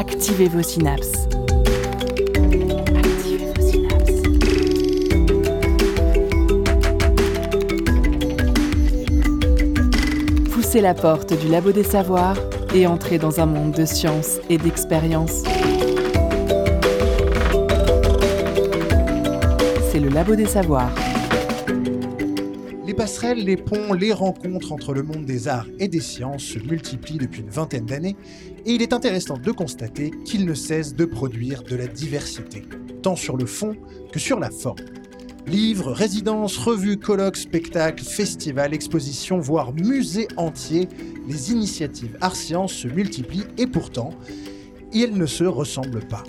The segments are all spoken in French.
Activez vos synapses. Activez. Poussez la porte du labo des savoirs et entrez dans un monde de science et d'expérience. C'est le labo des savoirs. Les ponts, les rencontres entre le monde des arts et des sciences se multiplient depuis une vingtaine d'années et il est intéressant de constater qu'ils ne cessent de produire de la diversité, tant sur le fond que sur la forme. Livres, résidences, revues, colloques, spectacles, festivals, expositions, voire musées entiers, les initiatives art-sciences se multiplient et pourtant, elles ne se ressemblent pas.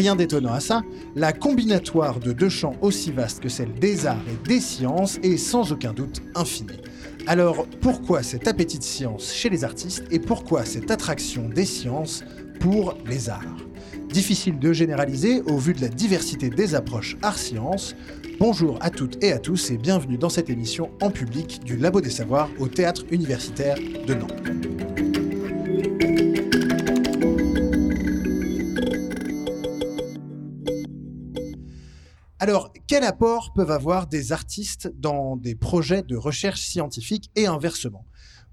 Rien d'étonnant à ça, la combinatoire de deux champs aussi vastes que celle des arts et des sciences est sans aucun doute infinie. Alors pourquoi cet appétit de science chez les artistes et pourquoi cette attraction des sciences pour les arts? Difficile de généraliser au vu de la diversité des approches art-sciences. Bonjour à toutes et à tous et bienvenue dans cette émission en public du Labo des Savoirs au Théâtre Universitaire de Nantes. Alors, quel apport peuvent avoir des artistes dans des projets de recherche scientifique et inversement?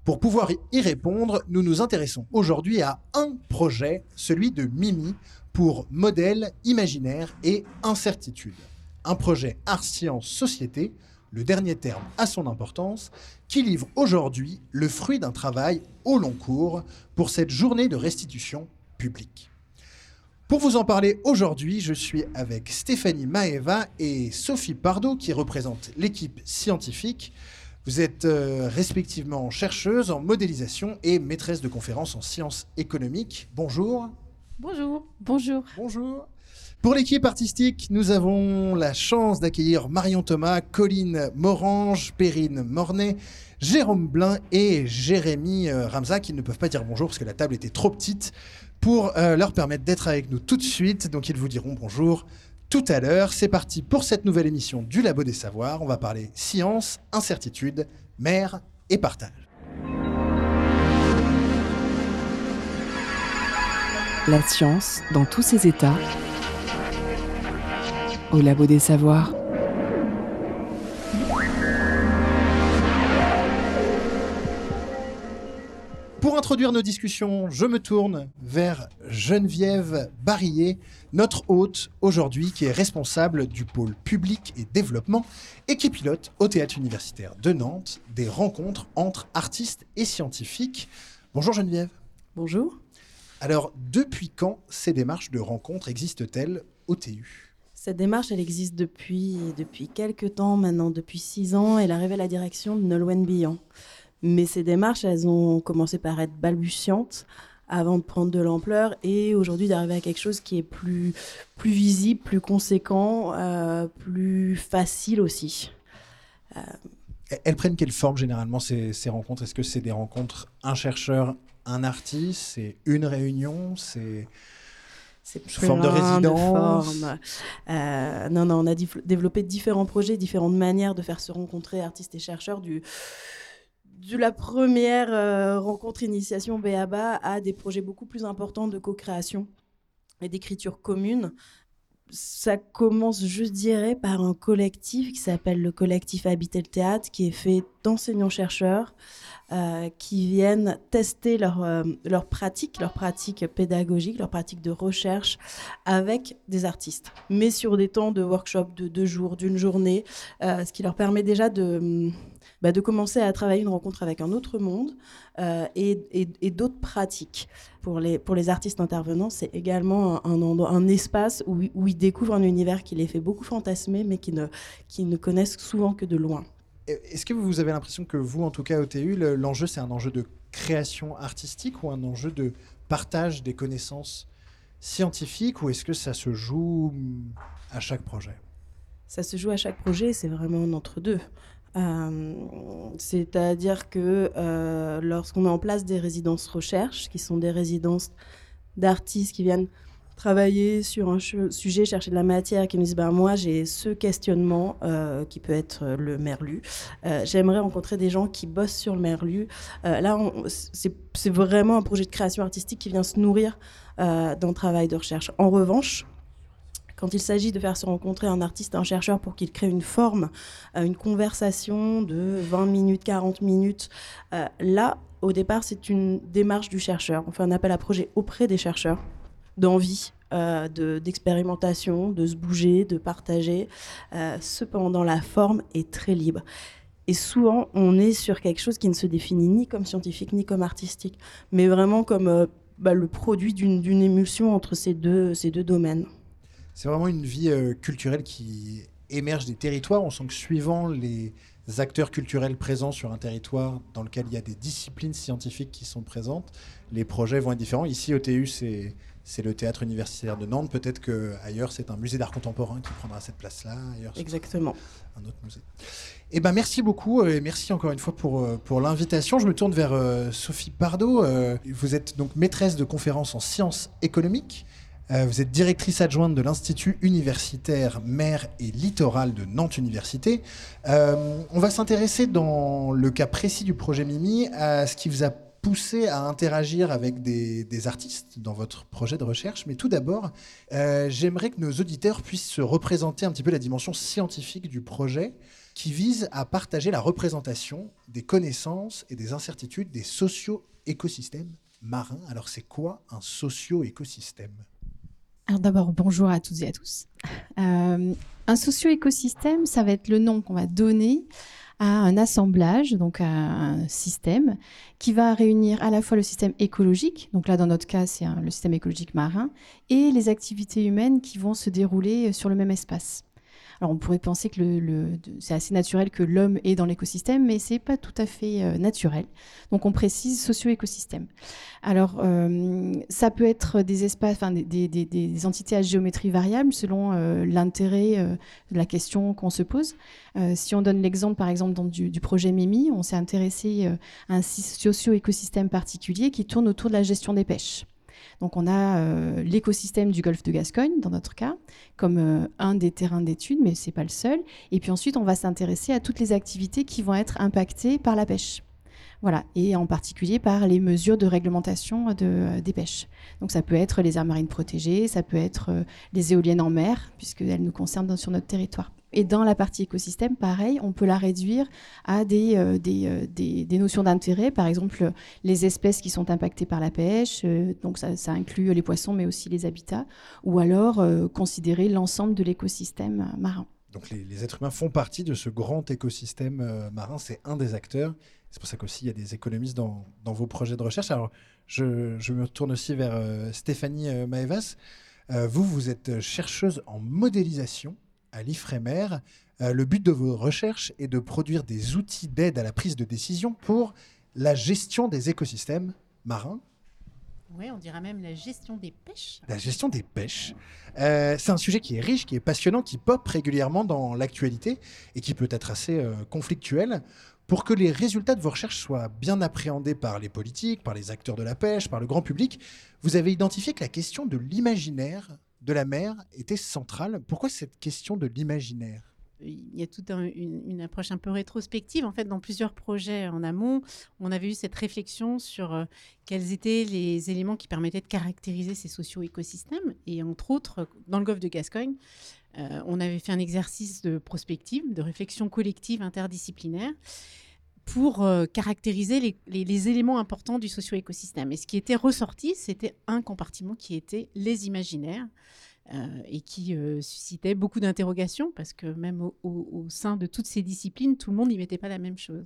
Pour pouvoir y répondre, nous nous intéressons aujourd'hui à un projet, celui de Mimi, pour modèle, imaginaire et incertitude. Un projet art-science-société, le dernier terme a son importance, qui livre aujourd'hui le fruit d'un travail au long cours pour cette journée de restitution publique. Pour vous en parler aujourd'hui, je suis avec Stéphanie Maeva et Sophie Pardo qui représentent l'équipe scientifique. Vous êtes euh, respectivement chercheuse en modélisation et maîtresse de conférences en sciences économiques. Bonjour. Bonjour. Bonjour. Bonjour. Pour l'équipe artistique, nous avons la chance d'accueillir Marion Thomas, Colline Morange, Perrine Mornay, Jérôme Blin et Jérémy euh, Ramza qui ne peuvent pas dire bonjour parce que la table était trop petite pour euh, leur permettre d'être avec nous tout de suite. Donc ils vous diront bonjour tout à l'heure. C'est parti pour cette nouvelle émission du Labo des Savoirs. On va parler science, incertitude, mer et partage. La science dans tous ses états. Au Labo des Savoirs. Pour introduire nos discussions, je me tourne vers Geneviève Barillet, notre hôte aujourd'hui, qui est responsable du pôle public et développement et qui pilote au Théâtre universitaire de Nantes des rencontres entre artistes et scientifiques. Bonjour Geneviève. Bonjour. Alors, depuis quand ces démarches de rencontres existent-elles au TU Cette démarche, elle existe depuis, depuis quelques temps maintenant, depuis six ans. Elle arrive à la direction de Nolwenn Billan. Mais ces démarches, elles ont commencé par être balbutiantes avant de prendre de l'ampleur et aujourd'hui d'arriver à quelque chose qui est plus, plus visible, plus conséquent, euh, plus facile aussi. Euh... Elles prennent quelle forme généralement ces, ces rencontres? Est-ce que c'est des rencontres un chercheur, un artiste? C'est une réunion? C'est sous forme de résidence? euh, Non, non, on a développé différents projets, différentes manières de faire se rencontrer artistes et chercheurs du de la première euh, rencontre initiation BABA à des projets beaucoup plus importants de co-création et d'écriture commune. Ça commence, je dirais, par un collectif qui s'appelle le collectif Habiter le théâtre, qui est fait d'enseignants-chercheurs euh, qui viennent tester leur, euh, leur pratique, leur pratique pédagogique, leur pratique de recherche avec des artistes, mais sur des temps de workshop de deux jours, d'une journée, ce qui leur permet déjà de bah, de commencer à travailler une rencontre avec un autre monde euh, et, et, d'autres pratiques. Pour les, pour les artistes intervenants, c'est également un, un, un espace où, où, ils découvrent un univers qui les fait beaucoup fantasmer, mais qui ne, qui ne connaissent souvent que de loin. Est-ce que vous avez l'impression que vous, en tout cas au TU, l'enjeu, c'est un enjeu de création artistique ou un enjeu de partage des connaissances scientifiques ou est-ce que ça se joue à chaque projet? Ça se joue à chaque projet, c'est vraiment entre deux. Euh, c'est-à-dire que euh, lorsqu'on met en place des résidences recherche, qui sont des résidences d'artistes qui viennent travailler sur un sujet, chercher de la matière, qui me disent ben, Moi, j'ai ce questionnement euh, qui peut être le merlu. J'aimerais rencontrer des gens qui bossent sur le merlu. là, c'est vraiment un projet de création artistique qui vient se nourrir d'un travail de recherche. En revanche, quand il s'agit de faire se rencontrer un artiste, un chercheur pour qu'il crée une forme, une conversation de 20 minutes, 40 minutes, là, au départ, c'est une démarche du chercheur. On fait un appel à projet auprès des chercheurs d'envie, euh, d'expérimentation, de, se bouger, de partager. Euh, cependant, la forme est très libre. Et souvent, on est sur quelque chose qui ne se définit ni comme scientifique ni comme artistique, mais vraiment comme euh, bah, le produit d'une émulsion entre ces deux, ces deux domaines. C'est vraiment une vie culturelle qui émerge des territoires. On sent que suivant les acteurs culturels présents sur un territoire dans lequel il y a des disciplines scientifiques qui sont présentes, les projets vont être différents. Ici, au TU, c'est c'est le théâtre universitaire de Nantes. Peut-être qu'ailleurs, c'est un musée d'art contemporain qui prendra cette place-là. Exactement. Un autre musée. Eh ben, merci beaucoup et merci encore une fois pour, euh, pour l'invitation. Je me tourne vers euh, Sophie Pardo. Euh, vous êtes donc maîtresse de conférences en sciences économiques. Vous êtes directrice adjointe de l'Institut universitaire mer et littoral de Nantes Université. on va s'intéresser dans le cas précis du projet Mimi à ce qui vous a poussé à interagir avec des, artistes dans votre projet de recherche. Mais tout d'abord, euh, j'aimerais que nos auditeurs puissent se représenter un petit peu la dimension scientifique du projet qui vise à partager la représentation des connaissances et des incertitudes des socio-écosystèmes marins. Alors c'est quoi un socio-écosystème? Alors d'abord, bonjour à toutes et à tous. Euh, un socio-écosystème, ça va être le nom qu'on va donner à un assemblage, donc à un système qui va réunir à la fois le système écologique, donc là dans notre cas c'est le système écologique marin, et les activités humaines qui vont se dérouler sur le même espace. Alors on pourrait penser que c'est assez naturel que l'homme est dans l'écosystème, mais c'est pas tout à fait euh, naturel. Donc on précise socio-écosystème. Alors euh, ça peut être des espaces, des, entités à géométrie variable selon euh, l'intérêt de la question qu'on se pose. si on donne l'exemple par exemple du, projet Mimi, on s'est intéressé à un socio-écosystème particulier qui tourne autour de la gestion des pêches. Donc on a euh, l'écosystème du golfe de Gascogne, dans notre cas, comme euh, un des terrains d'études, mais ce n'est pas le seul. Et puis ensuite, on va s'intéresser à toutes les activités qui vont être impactées par la pêche. Voilà, et en particulier par les mesures de réglementation de, des pêches. Donc ça peut être les aires marines protégées, ça peut être euh, les éoliennes en mer, puisqu'elles nous concernent sur notre territoire. Et dans la partie écosystème, pareil, on peut la réduire à des, euh, euh, des, notions d'intérêt, par exemple les espèces qui sont impactées par la pêche, euh, donc ça, inclut les poissons mais aussi les habitats, ou alors considérer l'ensemble de l'écosystème marin. Donc les, êtres humains font partie de ce grand écosystème marin, c'est un des acteurs. C'est pour ça qu'aussi il y a des économistes dans, dans, vos projets de recherche. Alors je, je me tourne aussi vers Stéphanie Maevas. vous, vous êtes chercheuse en modélisation à l'IFREMER. Euh, le but de vos recherches est de produire des outils d'aide à la prise de décision pour la gestion des écosystèmes marins. Oui, on dirait même la gestion des pêches. La gestion des pêches. Euh, c'est un sujet qui est riche, qui est passionnant, qui pop régulièrement dans l'actualité et qui peut être assez euh, conflictuel. Pour que les résultats de vos recherches soient bien appréhendés par les politiques, par les acteurs de la pêche, par le grand public, vous avez identifié que la question de l'imaginaire de la mer était centrale. Pourquoi cette question de l'imaginaire? Il y a toute une, approche un peu rétrospective. En fait, dans plusieurs projets en amont, on avait eu cette réflexion sur euh, quels étaient les éléments qui permettaient de caractériser ces socio-écosystèmes. Et entre autres, dans le golfe de Gascogne, euh, on avait fait un exercice de prospective, de réflexion collective interdisciplinaire pour euh, caractériser les, éléments importants du socio-écosystème. Et ce qui était ressorti, c'était un compartiment qui était les imaginaires. Euh, et qui euh, suscitait beaucoup d'interrogations parce que même au, sein de toutes ces disciplines, tout le monde n'y mettait pas la même chose.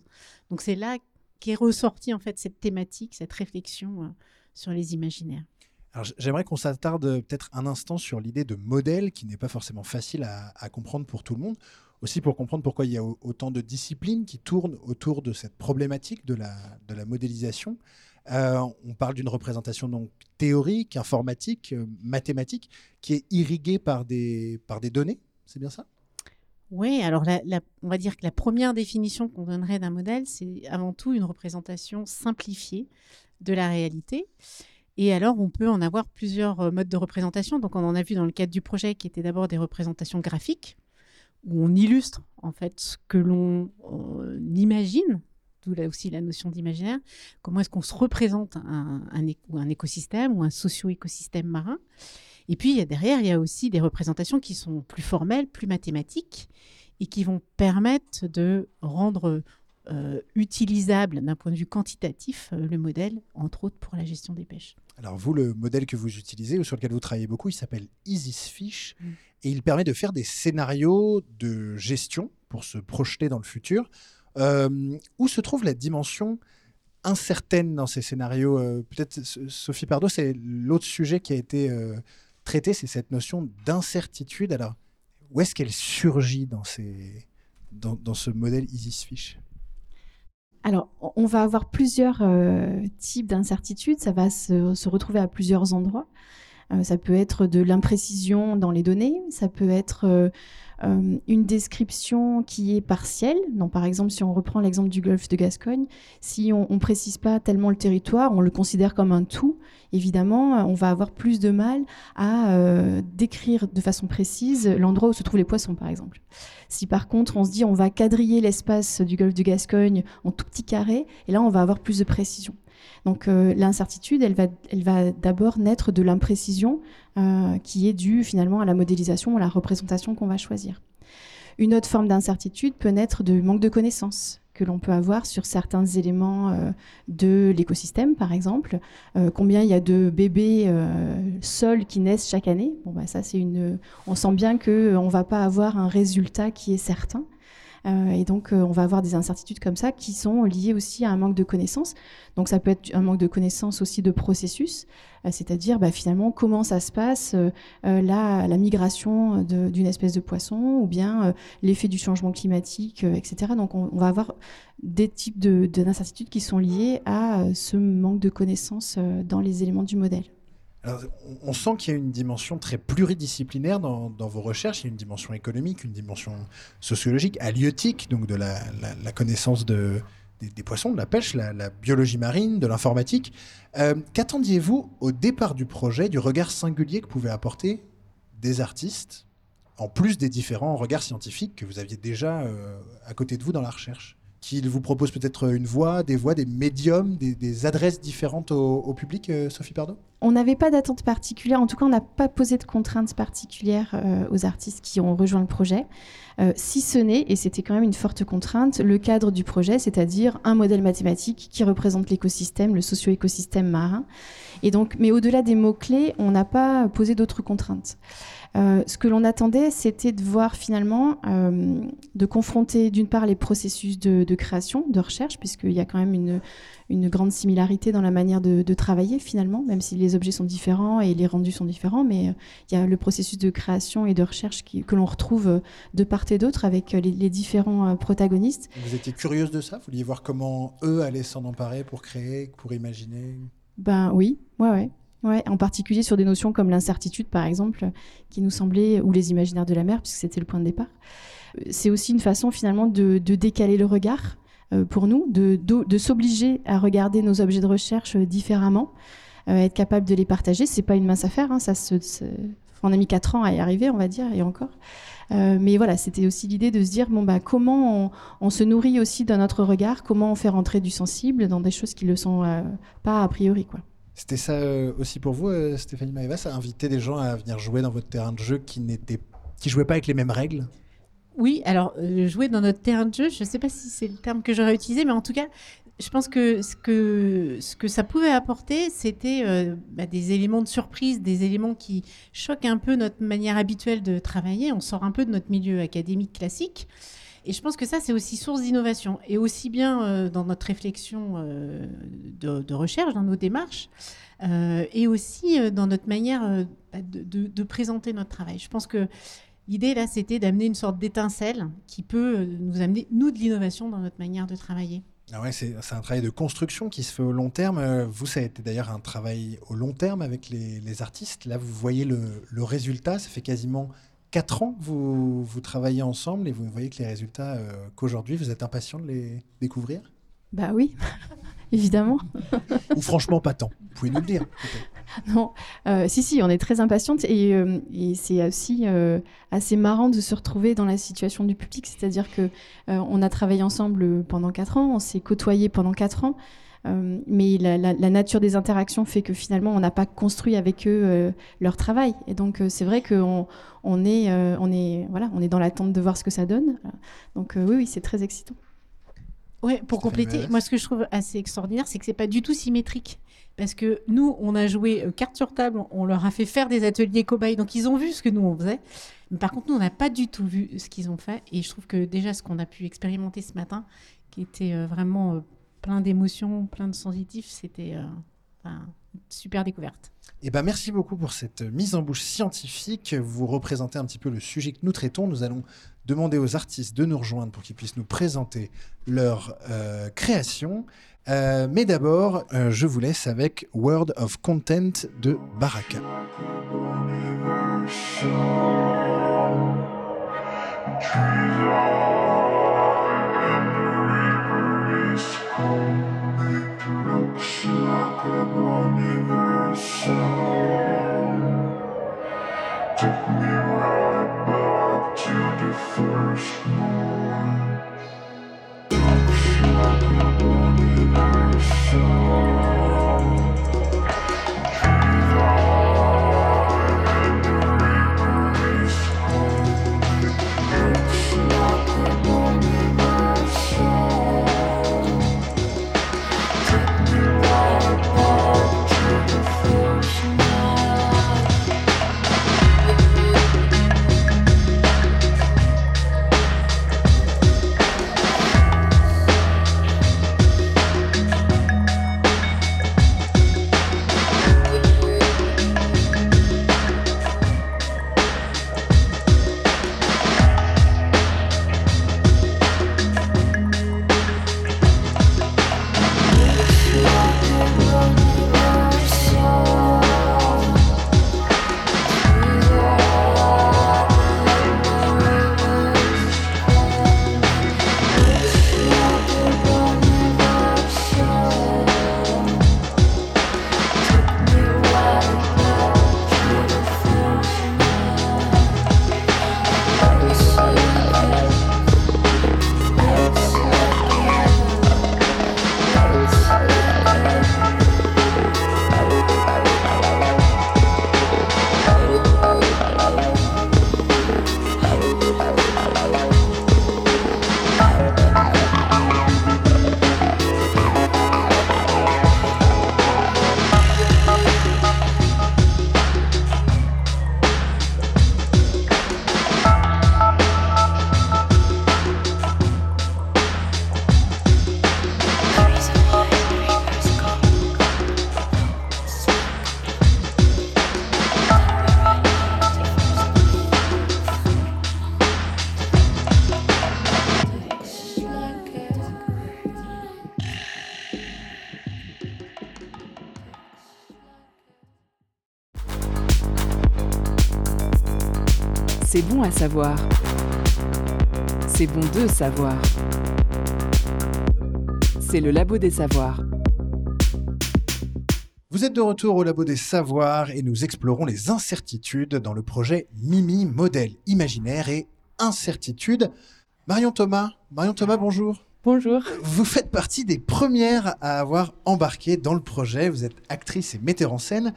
Donc c'est là qu'est ressortie en fait cette thématique, cette réflexion sur les imaginaires. Alors j'aimerais qu'on s'attarde peut-être un instant sur l'idée de modèle qui n'est pas forcément facile à, comprendre pour tout le monde aussi pour comprendre pourquoi il y a autant de disciplines qui tournent autour de cette problématique de la, modélisation. Euh, on parle d'une représentation donc théorique, informatique, euh, mathématique, qui est irriguée par des, données, c'est bien ça? Oui, alors on va dire que la première définition qu'on donnerait d'un modèle, c'est avant tout une représentation simplifiée de la réalité. Et alors, on peut en avoir plusieurs modes de représentation. Donc, on en a vu dans le cadre du projet qui était d'abord des représentations graphiques, où on illustre en fait ce que l'on imagine, d'où là aussi la notion d'imaginaire. Comment est-ce qu'on se représente un, un, écosystème ou un socio-écosystème marin Et puis, derrière, il y a aussi des représentations qui sont plus formelles, plus mathématiques, et qui vont permettre de rendre euh, utilisable d'un point de vue quantitatif euh, le modèle, entre autres pour la gestion des pêches. Alors vous, le modèle que vous utilisez ou sur lequel vous travaillez beaucoup, il s'appelle EasyFish mm. Et il permet de faire des scénarios de gestion pour se projeter dans le futur. Euh, où se trouve la dimension incertaine dans ces scénarios Peut-être Sophie Pardo, c'est l'autre sujet qui a été traité, c'est cette notion d'incertitude. Alors où est-ce qu'elle surgit dans, ce modèle EasyFish alors, on va avoir plusieurs euh, types d'incertitudes. Ça va se, retrouver à plusieurs endroits. Euh, ça peut être de l'imprécision dans les données. Ça peut être euh, euh, une description qui est partielle. Donc, par exemple, si on reprend l'exemple du golfe de Gascogne, si on ne précise pas tellement le territoire, on le considère comme un tout, évidemment, on va avoir plus de mal à décrire de façon précise l'endroit où se trouvent les poissons, par exemple. Si par contre on se dit on va quadriller l'espace du golfe de Gascogne en tout petits carrés, et là on va avoir plus de précision. Donc l'incertitude, elle va, d'abord naître de l'imprécision euh, qui est due finalement à la modélisation, à la représentation qu'on va choisir. Une autre forme d'incertitude peut naître de manque de connaissances que l'on peut avoir sur certains éléments euh, de l'écosystème, par exemple. Euh, combien il y a de bébés seuls qui naissent chaque année bah, ça, une. On sent bien qu'on ne va pas avoir un résultat qui est certain. Euh, et donc, euh, on va avoir des incertitudes comme ça qui sont liées aussi à un manque de connaissances. Donc, ça peut être un manque de connaissances aussi de processus, euh, c'est-à-dire bah, finalement comment ça se passe, la, la, migration d'une espèce de poisson ou bien l'effet du changement climatique, etc. Donc, on, va avoir des types d'incertitudes de, qui sont liées à ce manque de connaissances dans les éléments du modèle on sent qu'il y a une dimension très pluridisciplinaire dans, vos recherches. Il y a une dimension économique, une dimension sociologique, halieutique, donc de la, connaissance des, poissons, de la pêche, la, biologie marine, de l'informatique. Euh, qu'attendiez-vous au départ du projet, du regard singulier que pouvaient apporter des artistes, en plus des différents regards scientifiques que vous aviez déjà euh, à côté de vous dans la recherche? Qu'il vous propose peut-être une voix, des voix, des médiums, des, adresses différentes au, public, euh, Sophie Pardot On n'avait pas d'attente particulière, en tout cas on n'a pas posé de contraintes particulières euh, aux artistes qui ont rejoint le projet, euh, si ce n'est, et c'était quand même une forte contrainte, le cadre du projet, c'est-à-dire un modèle mathématique qui représente l'écosystème, le socio-écosystème marin. Et mais au-delà des mots-clés, on n'a pas posé d'autres contraintes. Euh, ce que l'on attendait, c'était de voir finalement, de confronter d'une part les processus de, création, de recherche, puisqu'il y a quand même une, une, grande similarité dans la manière de, travailler finalement, même si les objets sont différents et les rendus sont différents, mais euh, il y a le processus de création et de recherche qui, que l'on retrouve de part et d'autre avec les, les différents protagonistes. Vous étiez curieuse de ça? Vous vouliez voir comment eux allaient s'en emparer pour créer, pour imaginer? Ben oui, ouais, ouais. Ouais, en particulier sur des notions comme l'incertitude, par exemple, qui nous semblait, ou les imaginaires de la mer, puisque c'était le point de départ. Euh, c'est aussi une façon finalement de, décaler le regard euh, pour nous, de, s'obliger à regarder nos objets de recherche euh, différemment, être capable de les partager. C'est pas une mince affaire, hein, ça on a mis quatre ans à y arriver, on va dire, et encore. mais voilà, c'était aussi l'idée de se dire bon bah comment on, se nourrit aussi d'un autre regard, comment on fait rentrer du sensible dans des choses qui le sont pas a priori. C'était ça euh, aussi pour vous, euh, Stéphanie Maeva, ça inviter des gens à venir jouer dans votre terrain de jeu qui n'étaient qui jouaient pas avec les mêmes règles? Oui, alors euh, jouer dans notre terrain de jeu, je ne sais pas si c'est le terme que j'aurais utilisé, mais en tout cas, je pense que ce que, ça pouvait apporter, c'était bah, des éléments de surprise, des éléments qui choquent un peu notre manière habituelle de travailler. On sort un peu de notre milieu académique classique. Et je pense que ça, c'est aussi source d'innovation. Et aussi bien euh, dans notre réflexion euh, de, recherche, dans nos démarches, euh, et aussi dans notre manière bah, de, présenter notre travail. Je pense que l'idée, là, c'était d'amener une sorte d'étincelle qui peut nous amener, nous, de l'innovation dans notre manière de travailler. Ah ouais, c'est un travail de construction qui se fait au long terme. Vous, ça a été d'ailleurs un travail au long terme avec les, artistes. Là, vous voyez le, le résultat. Ça fait quasiment 4 ans vous, vous travaillez ensemble et vous voyez que les résultats euh, qu'aujourd'hui, vous êtes impatient de les découvrir? Bah oui. évidemment. Ou franchement pas tant. Vous pouvez nous le dire. Non, euh, si, si, on est très impatiente et, euh, et c'est aussi euh, assez marrant de se retrouver dans la situation du public, c'est-à-dire que on a travaillé ensemble pendant quatre ans, on s'est côtoyé pendant quatre ans, mais la, la, la, nature des interactions fait que finalement on n'a pas construit avec eux leur travail et donc c'est vrai qu'on on est, on est, voilà, on est dans l'attente de voir ce que ça donne. Donc oui, oui, c'est très excitant. Ouais, pour compléter, moi ce que je trouve assez extraordinaire, c'est que c'est pas du tout symétrique. Parce que nous, on a joué euh, carte sur table, on leur a fait faire des ateliers cobayes, donc ils ont vu ce que nous on faisait. Mais par contre, nous, on n'a pas du tout vu ce qu'ils ont fait. Et je trouve que déjà, ce qu'on a pu expérimenter ce matin, qui était euh, vraiment euh, plein d'émotions, plein de sensitifs, c'était une super découverte. Eh ben, merci beaucoup pour cette mise en bouche scientifique. Vous représentez un petit peu le sujet que nous traitons. Nous allons demander aux artistes de nous rejoindre pour qu'ils puissent nous présenter leur création. Euh, mais d'abord, euh, je vous laisse avec Word of Content de Baraka. first night. À savoir. C'est bon de savoir. C'est le Labo des Savoirs. Vous êtes de retour au Labo des Savoirs et nous explorons les incertitudes dans le projet Mimi, modèle imaginaire et incertitude. Marion Thomas, Marion Thomas, bonjour. Bonjour. Vous faites partie des premières à avoir embarqué dans le projet. Vous êtes actrice et metteur en scène.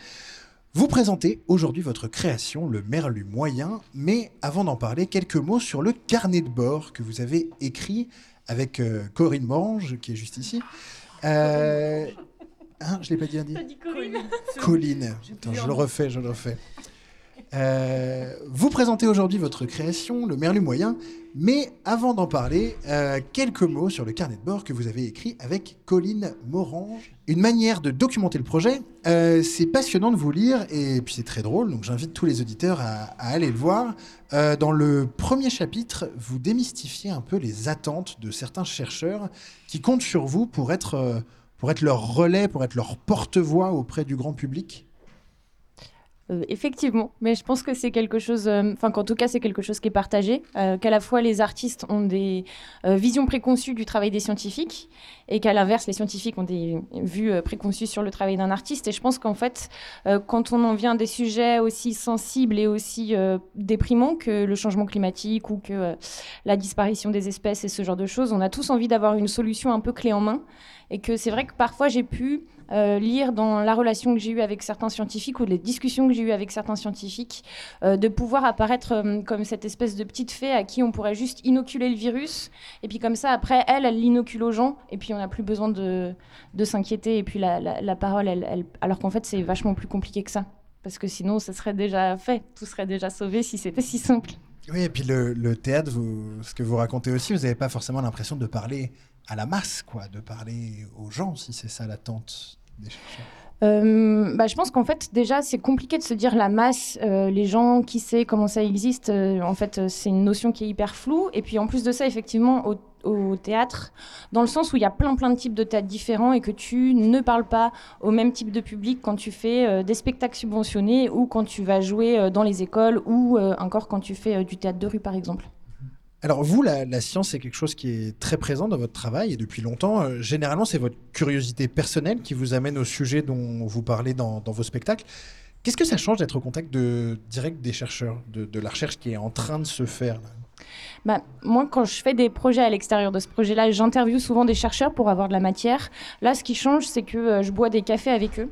Vous présentez aujourd'hui votre création, le Merlu moyen, mais avant d'en parler, quelques mots sur le carnet de bord que vous avez écrit avec euh, Corinne Morange, qui est juste ici. Euh, hein, je ne l'ai pas dit. dit Colline. Colline. je le refais, je le refais. Euh, vous présentez aujourd'hui votre création, le Merlu moyen, mais avant d'en parler, euh, quelques mots sur le carnet de bord que vous avez écrit avec Colline Morange. Une manière de documenter le projet. Euh, c'est passionnant de vous lire et puis c'est très drôle, donc j'invite tous les auditeurs à, aller le voir. dans le premier chapitre, vous démystifiez un peu les attentes de certains chercheurs qui comptent sur vous pour être, pour être leur relais, pour être leur porte-voix auprès du grand public. Euh, effectivement, mais je pense que c'est quelque chose, euh, enfin qu'en tout cas c'est quelque chose qui est partagé, euh, qu'à la fois les artistes ont des visions préconçues du travail des scientifiques et qu'à l'inverse les scientifiques ont des vues préconçues sur le travail d'un artiste. Et je pense qu'en fait, quand on en vient à des sujets aussi sensibles et aussi déprimants que le changement climatique ou que la disparition des espèces et ce genre de choses, on a tous envie d'avoir une solution un peu clé en main. Et que c'est vrai que parfois j'ai pu euh, lire dans la relation que j'ai eue avec certains scientifiques ou les discussions que j'ai eues avec certains scientifiques, euh, de pouvoir apparaître euh, comme cette espèce de petite fée à qui on pourrait juste inoculer le virus. Et puis comme ça, après, elle, elle l'inocule aux gens. Et puis on n'a plus besoin de, de s'inquiéter. Et puis la, la, parole, alors qu'en fait, c'est vachement plus compliqué que ça. Parce que sinon, ça serait déjà fait. Tout serait déjà sauvé si c'était si simple. Oui, et puis le, le théâtre, vous, ce que vous racontez aussi, vous n'avez pas forcément l'impression de parler à la masse, quoi, de parler aux gens, si c'est ça l'attente des chercheurs euh, bah, je pense qu'en fait, déjà, c'est compliqué de se dire la masse, euh, les gens, qui sait, comment ça existe. Euh, en fait, c'est une notion qui est hyper floue. Et puis, en plus de ça, effectivement, au, au, théâtre, dans le sens où il y a plein, plein de types de théâtre différents et que tu ne parles pas au même type de public quand tu fais des spectacles subventionnés ou quand tu vas jouer dans les écoles ou encore quand tu fais du théâtre de rue, par exemple. Alors vous, la, science, c'est quelque chose qui est très présent dans votre travail et depuis longtemps. Euh, généralement, c'est votre curiosité personnelle qui vous amène au sujet dont vous parlez dans, vos spectacles. Qu'est-ce que ça change d'être au contact direct des chercheurs, de, la recherche qui est en train de se faire Bah, moi, quand je fais des projets à l'extérieur de ce projet-là, j'interviewe souvent des chercheurs pour avoir de la matière. Là, ce qui change, c'est que euh, je bois des cafés avec eux.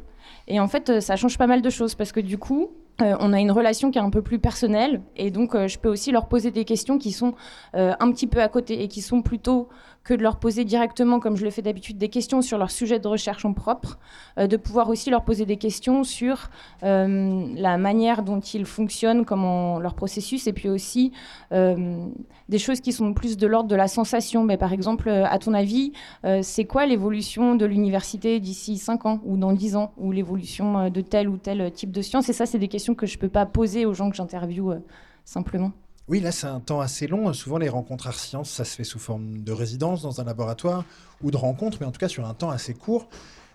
Et en fait, euh, ça change pas mal de choses parce que du coup, euh, on a une relation qui est un peu plus personnelle et donc euh, je peux aussi leur poser des questions qui sont euh, un petit peu à côté et qui sont plutôt que de leur poser directement, comme je le fais d'habitude, des questions sur leur sujet de recherche en propre, euh, de pouvoir aussi leur poser des questions sur euh, la manière dont ils fonctionnent, comment leur processus, et puis aussi euh, des choses qui sont plus de l'ordre de la sensation. Mais par exemple, à ton avis, c'est quoi l'évolution de l'université d'ici 5 ans ou dans 10 ans, ou l'évolution de tel ou tel type de science? Et ça, c'est des questions que je ne peux pas poser aux gens que j'interviewe simplement. Oui, là, c'est un temps assez long. Souvent, les rencontres art sciences, ça se fait sous forme de résidence dans un laboratoire ou de rencontres, mais en tout cas sur un temps assez court.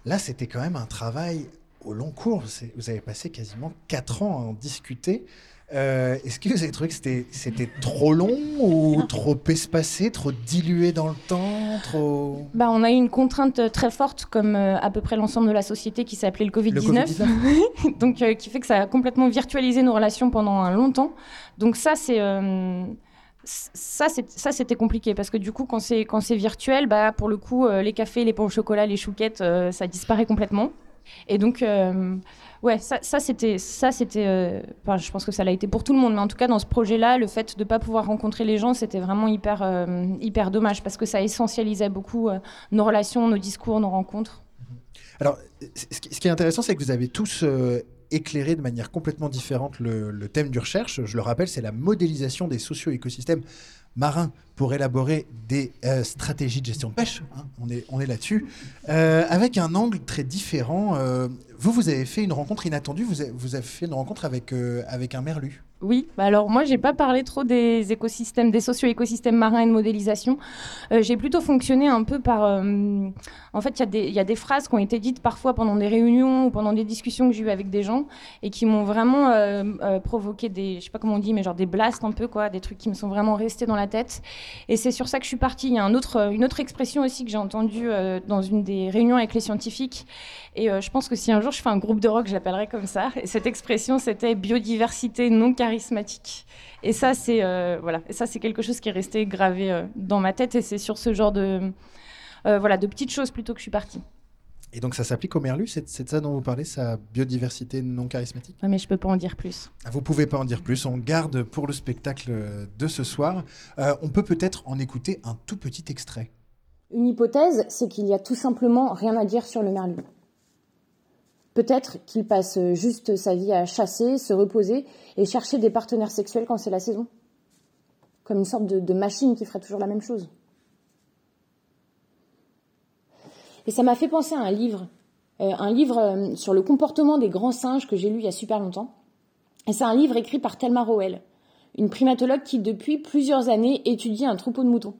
Là, c'était quand même un travail au long cours. Vous avez passé quasiment quatre ans à en discuter. Euh, est-ce que vous avez trouvé que c'était trop long ou trop espacé, trop dilué dans le temps trop... bah, On a eu une contrainte très forte, comme euh, à peu près l'ensemble de la société, qui s'appelait le Covid-19. Donc, euh, qui fait que ça a complètement virtualisé nos relations pendant un long temps. Donc, ça, c'est. ça, c'était compliqué parce que du coup, quand c'est virtuel, bah, pour le coup, les cafés, les pains au chocolat, les chouquettes, ça disparaît complètement. Et donc, ouais, ça, c'était, ça c'était, euh, je pense que ça l'a été pour tout le monde, mais en tout cas dans ce projet-là, le fait de ne pas pouvoir rencontrer les gens, c'était vraiment hyper, euh, hyper dommage parce que ça essentialisait beaucoup euh, nos relations, nos discours, nos rencontres. Alors, ce qui est intéressant, c'est que vous avez tous éclairé de manière complètement différente le, le, thème du recherche. Je le rappelle, c'est la modélisation des socio-écosystèmes marins pour élaborer des euh, stratégies de gestion de pêche. Hein, on est, on est là-dessus. Euh, avec un angle très différent. Euh, vous, vous avez fait une rencontre inattendue. Vous avez, vous avez fait une rencontre avec, avec un merlu. Oui, bah alors moi, j'ai pas parlé trop des écosystèmes, des socio-écosystèmes marins et de modélisation. Euh, j'ai plutôt fonctionné un peu par. Euh, en fait, il y, a des phrases qui ont été dites parfois pendant des réunions ou pendant des discussions que j'ai eues avec des gens et qui m'ont vraiment euh, provoqué des. Je sais pas comment on dit, mais genre des blasts un peu, quoi, des trucs qui me sont vraiment restés dans la tête. Et c'est sur ça que je suis partie. Il y a une autre expression aussi que j'ai entendue dans une des réunions avec les scientifiques. Et je pense que si un jour je fais un groupe de rock, j'appellerai comme ça. Et cette expression, c'était biodiversité non charismatique. Et ça, c'est euh, voilà, et ça, c'est quelque chose qui est resté gravé euh, dans ma tête. Et c'est sur ce genre de euh, voilà de petites choses plutôt que je suis partie. Et donc ça s'applique au merlu, c'est de ça dont vous parlez, sa biodiversité non charismatique? Mais je peux pas en dire plus. Ah, vous pouvez pas en dire plus, on garde pour le spectacle de ce soir. on peut peut-être en écouter un tout petit extrait. Une hypothèse, c'est qu'il y a tout simplement rien à dire sur le merlu. Peut-être qu'il passe juste sa vie à chasser, se reposer et chercher des partenaires sexuels quand c'est la saison. Comme une sorte de, machine qui ferait toujours la même chose. Et ça m'a fait penser à un livre, euh, un livre euh, sur le comportement des grands singes que j'ai lu il y a super longtemps. Et c'est un livre écrit par Thelma Rowell, une primatologue qui depuis plusieurs années étudie un troupeau de moutons.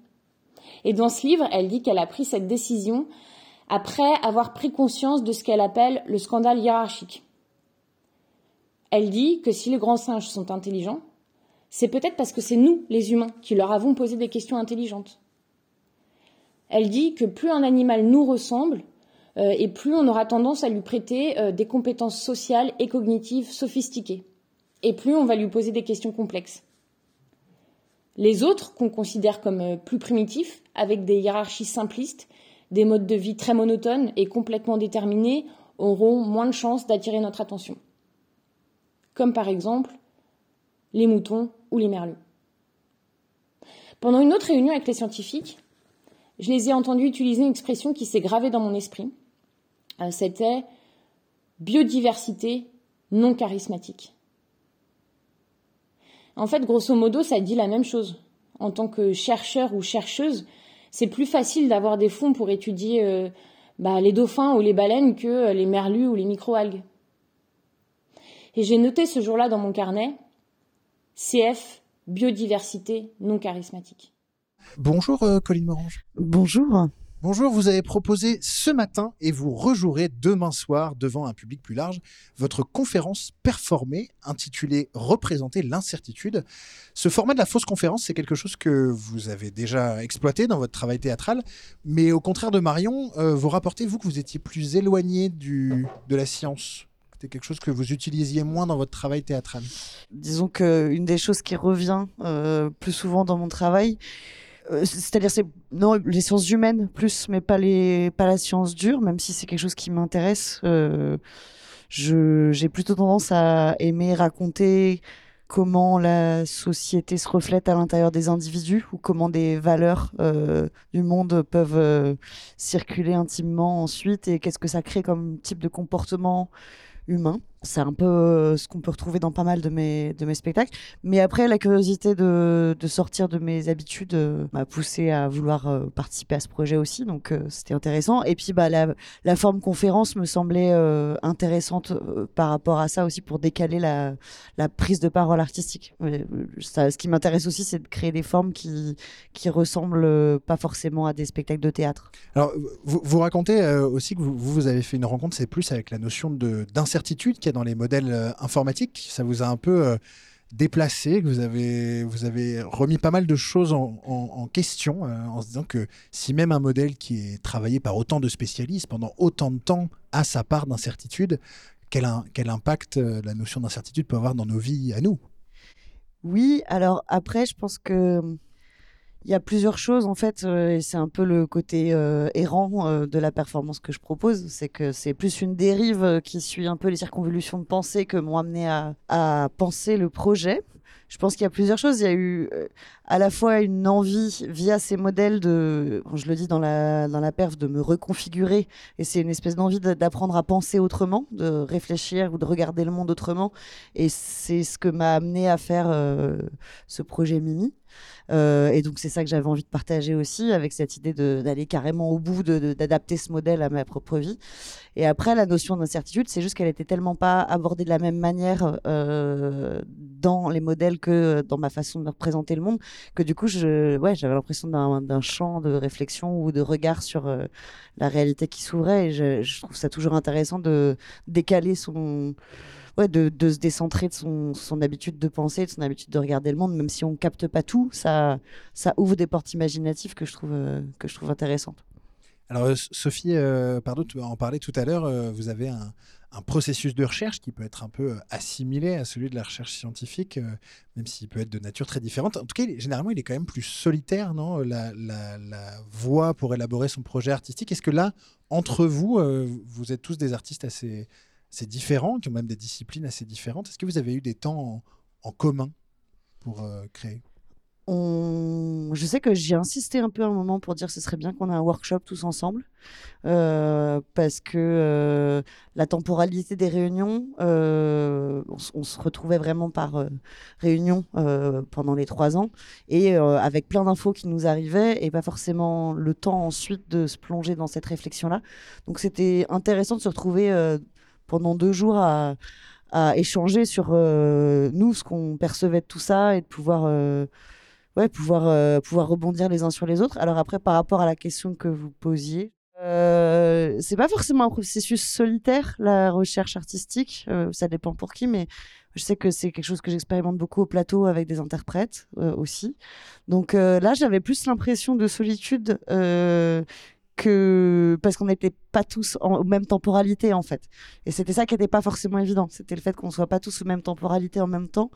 Et dans ce livre, elle dit qu'elle a pris cette décision après avoir pris conscience de ce qu'elle appelle le scandale hiérarchique. Elle dit que si les grands singes sont intelligents, c'est peut-être parce que c'est nous, les humains, qui leur avons posé des questions intelligentes. Elle dit que plus un animal nous ressemble, euh, et plus on aura tendance à lui prêter euh, des compétences sociales et cognitives sophistiquées, et plus on va lui poser des questions complexes. Les autres, qu'on considère comme euh, plus primitifs, avec des hiérarchies simplistes, des modes de vie très monotones et complètement déterminés, auront moins de chances d'attirer notre attention. Comme par exemple les moutons ou les merlus. Pendant une autre réunion avec les scientifiques, je les ai entendus utiliser une expression qui s'est gravée dans mon esprit. Euh, c'était biodiversité non charismatique. En fait, grosso modo, ça dit la même chose. En tant que chercheur ou chercheuse, c'est plus facile d'avoir des fonds pour étudier euh, bah, les dauphins ou les baleines que les merlus ou les microalgues. Et j'ai noté ce jour-là dans mon carnet CF, biodiversité non charismatique. Bonjour euh, Colline Morange. Bonjour. Bonjour, vous avez proposé ce matin et vous rejouerez demain soir devant un public plus large votre conférence performée intitulée Représenter l'incertitude. Ce format de la fausse conférence, c'est quelque chose que vous avez déjà exploité dans votre travail théâtral, mais au contraire de Marion, euh, vous rapportez, vous, que vous étiez plus éloigné de la science. C'était quelque chose que vous utilisiez moins dans votre travail théâtral. Disons qu'une des choses qui revient euh, plus souvent dans mon travail, c'est-à-dire c'est non les sciences humaines plus mais pas les pas la science dure même si c'est quelque chose qui m'intéresse euh, je j'ai plutôt tendance à aimer raconter comment la société se reflète à l'intérieur des individus ou comment des valeurs euh, du monde peuvent euh, circuler intimement ensuite et qu'est-ce que ça crée comme type de comportement humain c'est un peu euh, ce qu'on peut retrouver dans pas mal de mes, de mes spectacles. Mais après, la curiosité de, de sortir de mes habitudes euh, m'a poussé à vouloir euh, participer à ce projet aussi. Donc, c'était intéressant. Et puis, bah, la, la forme conférence me semblait intéressante par rapport à ça aussi pour décaler la, la prise de parole artistique. Ce qui m'intéresse aussi, c'est de créer des formes qui, qui ressemblent pas forcément à des spectacles de théâtre. Alors, vous, vous racontez aussi que vous, vous avez fait une rencontre, c'est plus avec la notion d'incertitude dans les modèles euh, informatiques. Ça vous a un peu euh, déplacé, vous avez, vous avez remis pas mal de choses en, question euh, en se disant que si même un modèle qui est travaillé par autant de spécialistes pendant autant de temps a sa part d'incertitude, quel, quel impact la notion d'incertitude peut avoir dans nos vies à nous? Oui, alors après, je pense que il y a plusieurs choses en fait, euh, et c'est un peu le côté euh, errant euh, de la performance que je propose, c'est que c'est plus une dérive qui suit un peu les circonvolutions de pensée que m'ont amené à, à, penser le projet. Je pense qu'il y a plusieurs choses. Il y a eu à la fois une envie via ces modèles de, je le dis dans la, dans la perf, de me reconfigurer, et c'est une espèce d'envie d'apprendre à penser autrement, de réfléchir ou de regarder le monde autrement, et c'est ce que m'a amené à faire ce projet Mimi. Euh, et donc c'est ça que j'avais envie de partager aussi avec cette idée d'aller carrément au bout, d'adapter ce modèle à ma propre vie. Et après, la notion d'incertitude, c'est juste qu'elle était tellement pas abordée de la même manière euh, dans les modèles que dans ma façon de représenter le monde, que du coup, je, ouais, j'avais l'impression d'un champ de réflexion ou de regard sur euh, la réalité qui s'ouvrait. Et je, trouve ça toujours intéressant de décaler son de, se décentrer de son, habitude de penser, de son habitude de regarder le monde, même si on capte pas tout, ça, ça ouvre des portes imaginatives que je trouve, euh, que je trouve intéressantes. Alors, euh, Sophie, euh, pardon, tu en parlais tout à l'heure, vous avez un, processus de recherche qui peut être un peu assimilé à celui de la recherche scientifique, même s'il peut être de nature très différente. En tout cas, généralement, il est quand même plus solitaire, non la, la, voie pour élaborer son projet artistique. Est-ce que là, entre vous, vous êtes tous des artistes assez, c'est différent, qui ont même des disciplines assez différentes? Est-ce que vous avez eu des temps en, commun pour euh, créer? Je sais que j'ai insisté un peu un moment pour dire que ce serait bien qu'on ait un workshop tous ensemble, euh, parce que euh, la temporalité des réunions, on, se retrouvait vraiment par réunion pendant les trois ans, et avec plein d'infos qui nous arrivaient, et pas forcément le temps ensuite de se plonger dans cette réflexion-là. Donc c'était intéressant de se retrouver pendant deux jours à, échanger sur euh, nous, ce qu'on percevait de tout ça et de pouvoir, euh, ouais, pouvoir, euh, pouvoir rebondir les uns sur les autres. Alors après, par rapport à la question que vous posiez, euh, c'est pas forcément un processus solitaire, la recherche artistique. Euh, ça dépend pour qui, mais je sais que c'est quelque chose que j'expérimente beaucoup au plateau avec des interprètes euh, aussi. Donc là, j'avais plus l'impression de solitude que parce qu'on n'était pas tous en même temporalité en fait. Et c'était ça qui n'était pas forcément évident. C'était le fait qu'on soit pas tous en même temporalité en même temps.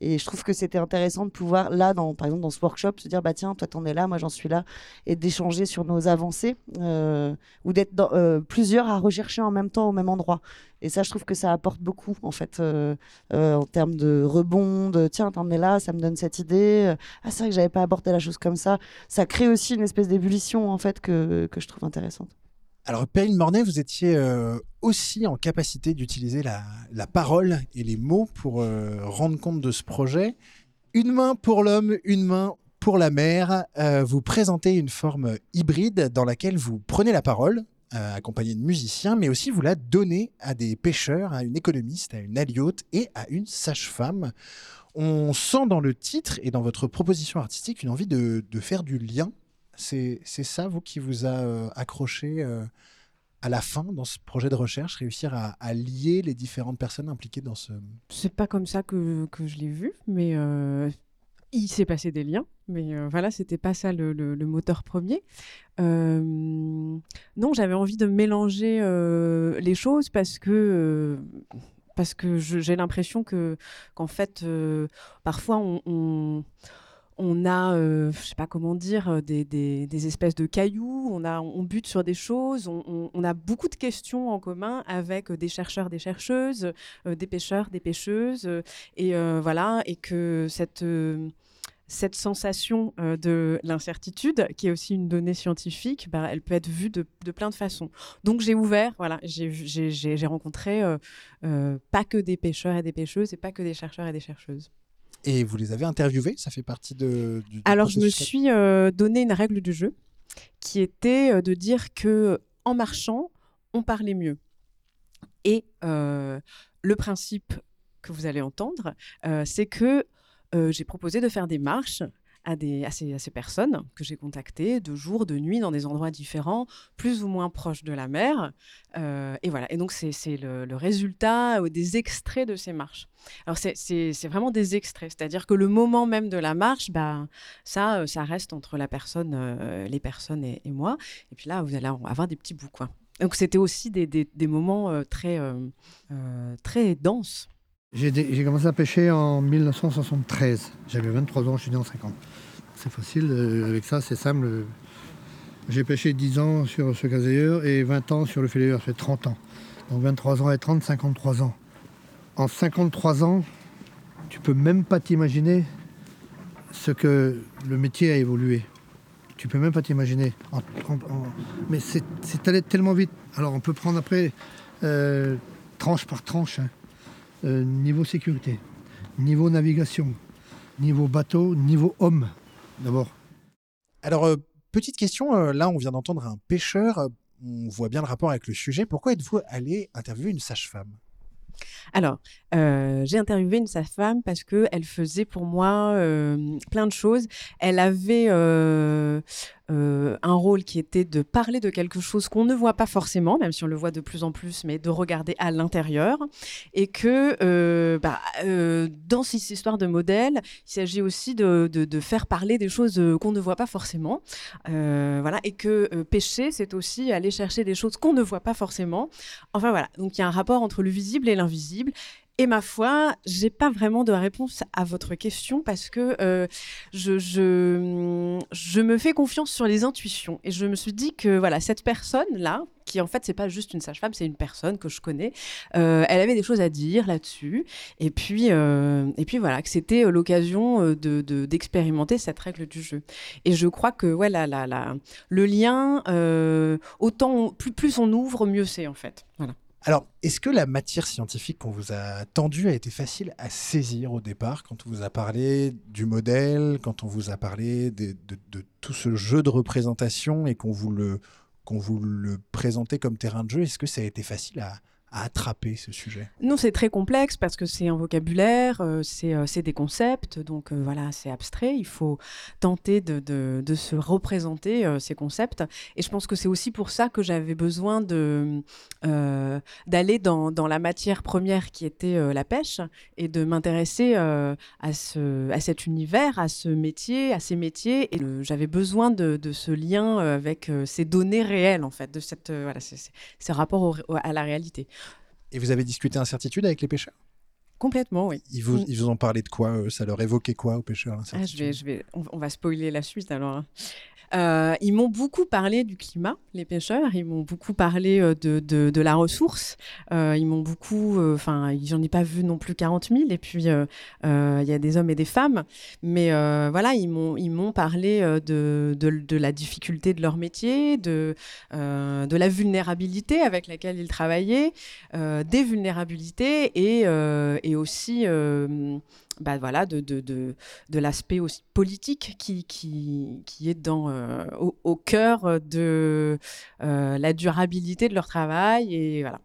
Et je trouve que c'était intéressant de pouvoir, là, dans, par exemple, dans ce workshop, se dire, bah tiens, toi, t'en es là, moi, j'en suis là, et d'échanger sur nos avancées, euh, ou d'être euh, plusieurs à rechercher en même temps au même endroit. Et ça, je trouve que ça apporte beaucoup, en fait, euh, en termes de rebond, de tiens, t'en es là, ça me donne cette idée. Ah, c'est vrai que j'avais pas abordé la chose comme ça. Ça crée aussi une espèce d'ébullition, en fait, que, que je trouve intéressante. Alors, Perrine Mornay, vous étiez euh, aussi en capacité d'utiliser la, parole et les mots pour euh, rendre compte de ce projet. Une main pour l'homme, une main pour la mer. Euh, vous présentez une forme hybride dans laquelle vous prenez la parole, accompagné de musiciens, mais aussi vous la donnez à des pêcheurs, à une économiste, à une aliote et à une sage-femme. On sent dans le titre et dans votre proposition artistique une envie de faire du lien c'est ça, vous, qui vous a euh, accroché euh, à la fin dans ce projet de recherche, réussir à, lier les différentes personnes impliquées dans ce... C'est pas comme ça que, je l'ai vu, mais euh, il s'est passé des liens. Mais voilà, c'était pas ça le, moteur premier. non, j'avais envie de mélanger les choses parce que parce que j'ai l'impression que qu'en fait parfois on a, euh, je sais pas comment dire, euh, des, espèces de cailloux, on, on bute sur des choses, on, a beaucoup de questions en commun avec des chercheurs, des chercheuses, euh, des pêcheurs, des pêcheuses, et voilà, et que cette cette sensation de l'incertitude, qui est aussi une donnée scientifique, bah, elle peut être vue de, plein de façons. Donc j'ai ouvert, voilà, j'ai rencontré pas que des pêcheurs et des pêcheuses, et pas que des chercheurs et des chercheuses. Et vous les avez interviewés Ça fait partie de. Du, Alors, je me suis euh, donné une règle du jeu qui était euh, de dire que en marchant, on parlait mieux. Et euh, le principe que vous allez entendre, c'est que j'ai proposé de faire des marches à, ces, personnes que j'ai contactées de jour, de nuit, dans des endroits différents, plus ou moins proches de la mer. Euh, et voilà. Et donc, c'est le, résultat ou des extraits de ces marches. Alors, c'est vraiment des extraits. C'est-à-dire que le moment même de la marche, bah, ça, euh, ça reste entre la personne, euh, les personnes et, moi. Et puis là, vous allez avoir des petits bouts. Donc, c'était aussi des moments très, très denses. J'ai commencé à pêcher en 1973. J'avais 23 ans, je suis né en 50. C'est facile, euh, avec ça c'est simple. J'ai pêché 10 ans sur ce caséeur et 20 ans sur le filet ça fait 30 ans. Donc 23 ans et 30, 53 ans. En 53 ans, tu peux même pas t'imaginer ce que le métier a évolué. Tu peux même pas t'imaginer. mais c'est allé tellement vite. Alors on peut prendre après euh, tranche par tranche. Hein. Euh, niveau sécurité, niveau navigation, niveau bateau, niveau homme, d'abord. Alors, euh, petite question, euh, là on vient d'entendre un pêcheur, on voit bien le rapport avec le sujet. Pourquoi êtes-vous allé interviewer une sage-femme? Alors, j'ai interviewé une sage-femme parce qu'elle faisait pour moi plein de choses. Elle avait euh, un rôle qui était de parler de quelque chose qu'on ne voit pas forcément, même si on le voit de plus en plus, mais de regarder à l'intérieur. Et que euh, bah, euh, dans cette histoire de modèle, il s'agit aussi de, de, faire parler des choses qu'on ne voit pas forcément. voilà, et que pêcher, c'est aussi aller chercher des choses qu'on ne voit pas forcément. Enfin voilà, donc il y a un rapport entre le visible et l'invisible. Et ma foi, j'ai pas vraiment de réponse à votre question parce que euh, je, je, me fais confiance sur les intuitions. Et je me suis dit que voilà, cette personne-là, qui en fait, c'est pas juste une sage-femme, c'est une personne que je connais, euh, elle avait des choses à dire là-dessus. Et puis, euh, et puis voilà, que c'était l'occasion de, d'expérimenter cette règle du jeu. Et je crois que la, le lien, autant plus, plus on ouvre, mieux c'est en fait. Voilà. Alors, est-ce que la matière scientifique qu'on vous a tendue a été facile à saisir au départ quand on vous a parlé du modèle, quand on vous a parlé de, tout ce jeu de représentation et qu'on vous le présentait comme terrain de jeu? Est-ce que ça a été facile à, attraper ce sujet Non, c'est très complexe parce que c'est un vocabulaire, euh, euh, c'est des concepts, donc euh, voilà, c'est abstrait. Il faut tenter de, se représenter ces concepts. Et je pense que c'est aussi pour ça que j'avais besoin d'aller dans, la matière première qui était la pêche et de m'intéresser à, ce, à cet univers, à ce métier, à ces métiers. Et j'avais besoin de, de, ce lien avec ces données réelles, en fait, de cette, voilà, ces rapports à la réalité. Et vous avez discuté incertitude avec les pêcheurs? Complètement, oui. Ils vous, mm. ils vous ont parlé de quoi Ça leur évoquait quoi aux pêcheurs ah, je vais, je vais, on, va spoiler la suite alors. Hein. Euh, ils m'ont beaucoup parlé du climat, les pêcheurs. Ils m'ont beaucoup parlé euh, de, de, la ressource. Euh, ils m'ont beaucoup. Enfin, j'en ai pas vu non plus 40 000. Et puis, il y a des hommes et des femmes. Mais voilà, ils m'ont, ils m'ont parlé de, de, la difficulté de leur métier, de, de la vulnérabilité avec laquelle ils travaillaient, des vulnérabilités et, et aussi bah voilà, de, de, de, de l'aspect politique qui, qui, qui est dans, euh, au, au, cœur de euh, la durabilité de leur travail. Et voilà.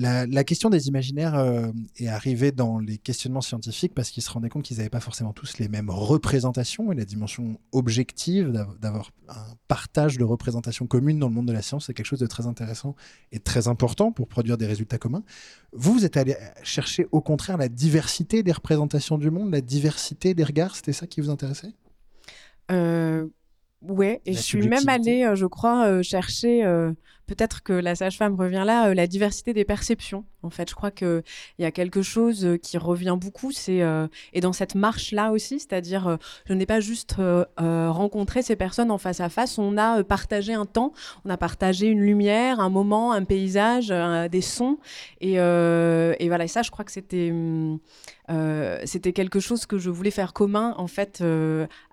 La, question des imaginaires euh, est arrivée dans les questionnements scientifiques parce qu'ils se rendaient compte qu'ils n'avaient pas forcément tous les mêmes représentations et la dimension objective d'avoir un partage de représentations communes dans le monde de la science, c'est quelque chose de très intéressant et très important pour produire des résultats communs. Vous, vous êtes allé chercher au contraire la diversité des représentations du monde, la diversité des regards, c'était ça qui vous intéressait? Euh, Ouais, et je suis même allée, euh, je crois, chercher peut-être que la sage-femme revient là, euh, la diversité des perceptions. En fait, je crois qu'il y a quelque chose euh, qui revient beaucoup, c'est euh, et dans cette marche-là aussi, c'est-à-dire, je n'ai pas juste rencontré ces personnes en face à face, on a partagé un temps, on a partagé une lumière, un moment, un paysage, des sons, et, voilà. Ça, je crois que c'était hum, c'était quelque chose que je voulais faire commun en fait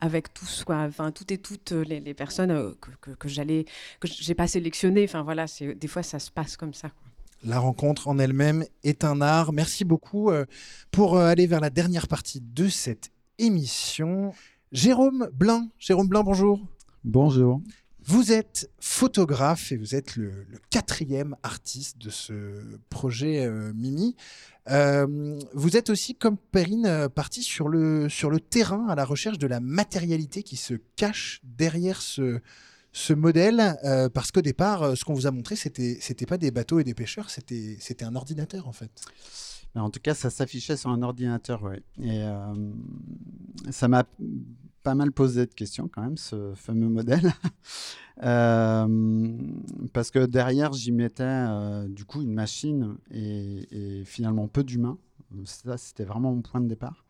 avec tous, quoi. Enfin, toutes et toutes les, personnes que, que, que j'allais, que j'ai pas sélectionnées. Enfin, voilà, des fois ça se passe comme ça. La rencontre en elle-même est un art. Merci beaucoup euh, pour euh, aller vers la dernière partie de cette émission. Jérôme Blin, Jérôme Blin, bonjour. Bonjour. Vous êtes photographe et vous êtes le, quatrième artiste de ce projet euh, Mimi. vous êtes aussi, comme Perrine, parti sur le, sur le terrain à la recherche de la matérialité qui se cache derrière ce, ce modèle euh, parce qu'au départ, euh, ce qu'on vous a montré, c'était c'était pas des bateaux et des pêcheurs, c'était c'était un ordinateur en fait. En tout cas, ça s'affichait sur un ordinateur, oui. Et euh, ça m'a pas mal posé de questions quand même, ce fameux modèle. parce que derrière, j'y mettais du coup une machine et, et finalement peu d'humains. Ça, c'était vraiment mon point de départ.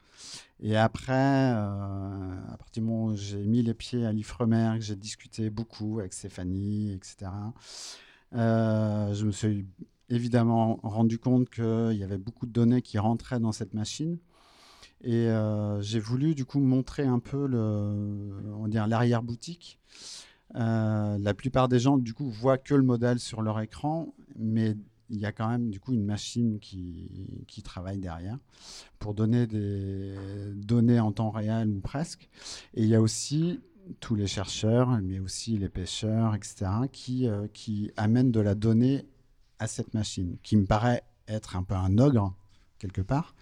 Et après, euh, à partir du moment où j'ai mis les pieds à l'Ifremer, que j'ai discuté beaucoup avec Stéphanie, etc., euh, je me suis évidemment rendu compte qu'il y avait beaucoup de données qui rentraient dans cette machine. Et euh, j'ai voulu du coup montrer un peu l'arrière-boutique. la plupart des gens du coup voient que le modèle sur leur écran, mais il y a quand même du coup une machine qui, qui, travaille derrière pour donner des données en temps réel ou presque. Et il y a aussi tous les chercheurs, mais aussi les pêcheurs, etc., qui, euh, qui amènent de la donnée à cette machine, qui me paraît être un peu un ogre, quelque part.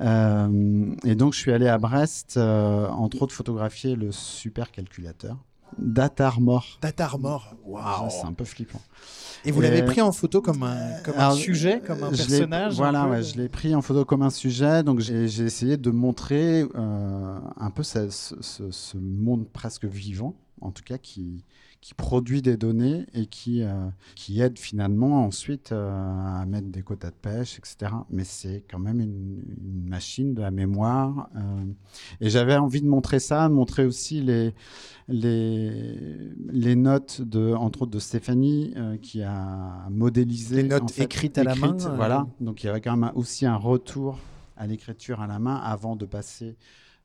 Euh, et donc, je suis allé à Brest, euh, entre autres, photographier le supercalculateur. Datarmor. Datarmor, waouh C'est un peu flippant. Et vous l'avez pris en photo comme un, comme un sujet, comme un personnage Voilà, je l'ai pris en photo comme un sujet. Donc j'ai essayé de montrer euh, un peu ce, ce, monde presque vivant, en tout cas, qui, qui produit des données et qui, euh, qui aide finalement ensuite euh, à mettre des quotas de pêche, etc. Mais c'est quand même une, machine de la mémoire. Euh, et j'avais envie de montrer ça, de montrer aussi les, les, les notes, de, entre autres de Stéphanie, qui a modélisé. Les notes écrites à la main. Voilà. Donc il y avait quand même aussi un retour à l'écriture à la main avant de passer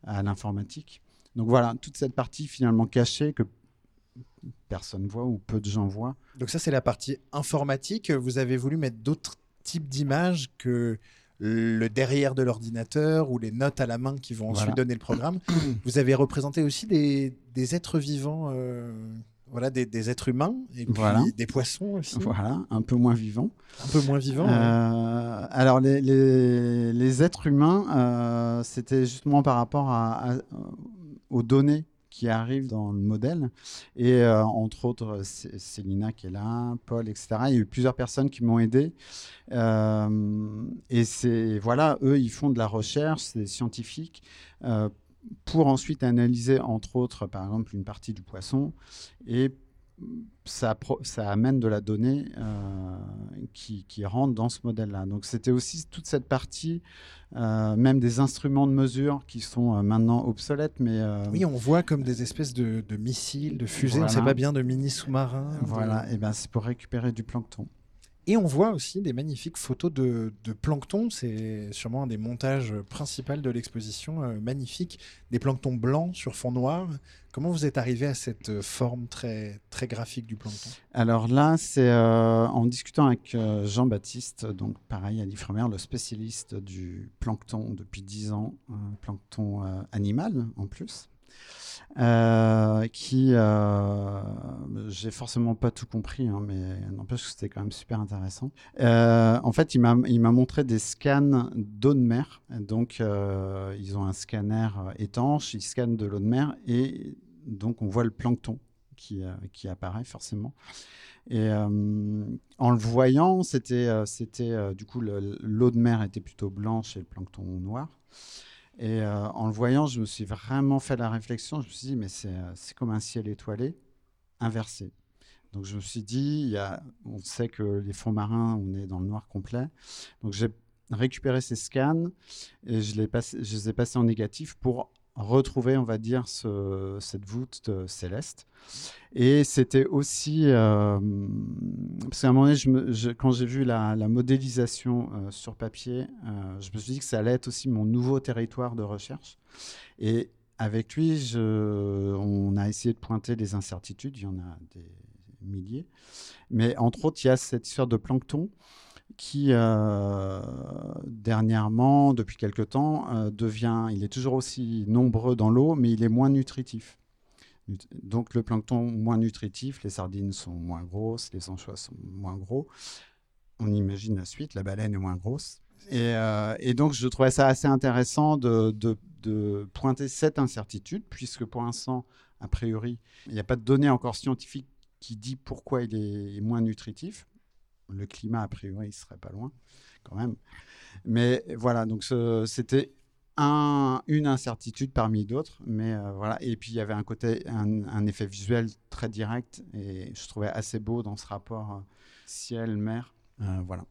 à l'informatique. Donc voilà, toute cette partie finalement cachée que personne voit ou peu de gens voient. Donc ça, c'est la partie informatique. Vous avez voulu mettre d'autres types d'images que le derrière de l'ordinateur ou les notes à la main qui vont ensuite donner le programme. Vous avez représenté aussi des, êtres vivants euh, Voilà, des, êtres humains et puis des poissons aussi. Voilà, un peu moins vivants. Un peu moins vivants. Alors, les, les, êtres humains, c'était justement par rapport à, aux données qui arrivent dans le modèle. Et euh, entre autres, Célina qui est là, Paul, etc. Il y a eu plusieurs personnes qui m'ont aidé. Euh, et c'est voilà, eux, ils font de la recherche, c'est des scientifiques. Euh, pour ensuite analyser, entre autres, par exemple, une partie du poisson et ça, ça, amène de la donnée euh, qui, qui, rentre dans ce modèle-là. Donc c'était aussi toute cette partie, euh, même des instruments de mesure qui sont euh, maintenant obsolètes. Mais, Oui, on voit comme des espèces de, missiles, de fusées, on ne sait pas bien, de mini sous-marins. Voilà, et ben c'est pour récupérer du plancton. Et on voit aussi des magnifiques photos de, plancton. C'est sûrement un des montages principaux de l'exposition. Euh, magnifique. Des planctons blancs sur fond noir. Comment vous êtes arrivé à cette forme très, très graphique du plancton? Alors là, c'est euh, en discutant avec euh, Jean-Baptiste, donc pareil, à l'Ifremer, le spécialiste du plancton depuis 10 ans, plancton animal en plus. Euh, qui euh, j'ai forcément pas tout compris, hein, mais n'empêche que c'était quand même super intéressant. Euh, en fait, il m'a montré des scans d'eau de mer. Donc, ils ont un scanner étanche, ils scannent de l'eau de mer et donc on voit le plancton qui, qui apparaît forcément. Et en le voyant, c'était c'était du coup l'eau de mer était plutôt blanche et le plancton noir. Et euh, en le voyant, je me suis vraiment fait la réflexion. Je me suis dit, mais c'est euh, comme un ciel étoilé inversé. Donc je me suis dit, on sait que les fonds marins, on est dans le noir complet. Donc j'ai récupéré ces scans et je les ai passés en négatif pour retrouver, on va dire, ce, cette voûte céleste. Et c'était aussi, euh, parce qu'à un moment donné, quand j'ai vu la, modélisation euh, sur papier, euh, je me suis dit que ça allait être aussi mon nouveau territoire de recherche. Et avec lui, on a essayé de pointer des incertitudes, il y en a des milliers. Mais entre autres, il y a cette histoire de plancton qui euh, dernièrement, depuis quelque temps, euh, devient, il est toujours aussi nombreux dans l'eau, mais il est moins nutritif. Donc le plancton moins nutritif, les sardines sont moins grosses, les anchois sont moins gros. On imagine la suite, la baleine est moins grosse. Et, euh, donc je trouvais ça assez intéressant de, pointer cette incertitude, puisque pour l'instant, a priori, il n'y a pas de données encore scientifiques qui dit pourquoi il est moins nutritif le climat, a priori, il serait pas loin quand même. Mais voilà, donc c'était un, une incertitude parmi d'autres. Mais euh, voilà. Et puis il y avait un côté, un, effet visuel très direct et je trouvais assez beau dans ce rapport euh, ciel-mer. Euh, voilà.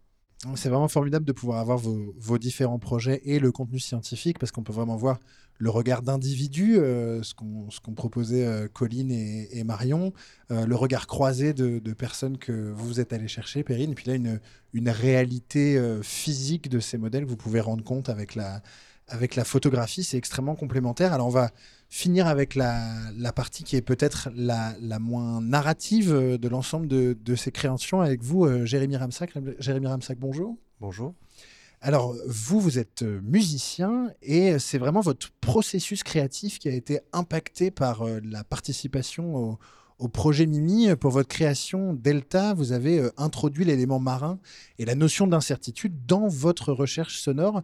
C'est vraiment formidable de pouvoir avoir vos, différents projets et le contenu scientifique parce qu'on peut vraiment voir le regard d'individu, euh, ce qu'ont proposé euh, Colline et, Marion, euh, le regard croisé de, personnes que vous êtes allé chercher, Perrine, et puis là, une, réalité physique de ces modèles que vous pouvez rendre compte avec la, avec la photographie. C'est extrêmement complémentaire. Alors, on va finir avec la, la partie qui est peut-être la, la, moins narrative de l'ensemble de, de, ces créations avec vous, Jérémy Ramsac. Jérémy Ramsac, bonjour. Bonjour. Alors, vous, vous êtes euh, musicien et c'est vraiment votre processus créatif qui a été impacté par euh, la participation au, projet Mimi. Pour votre création Delta, vous avez euh, introduit l'élément marin et la notion d'incertitude dans votre recherche sonore.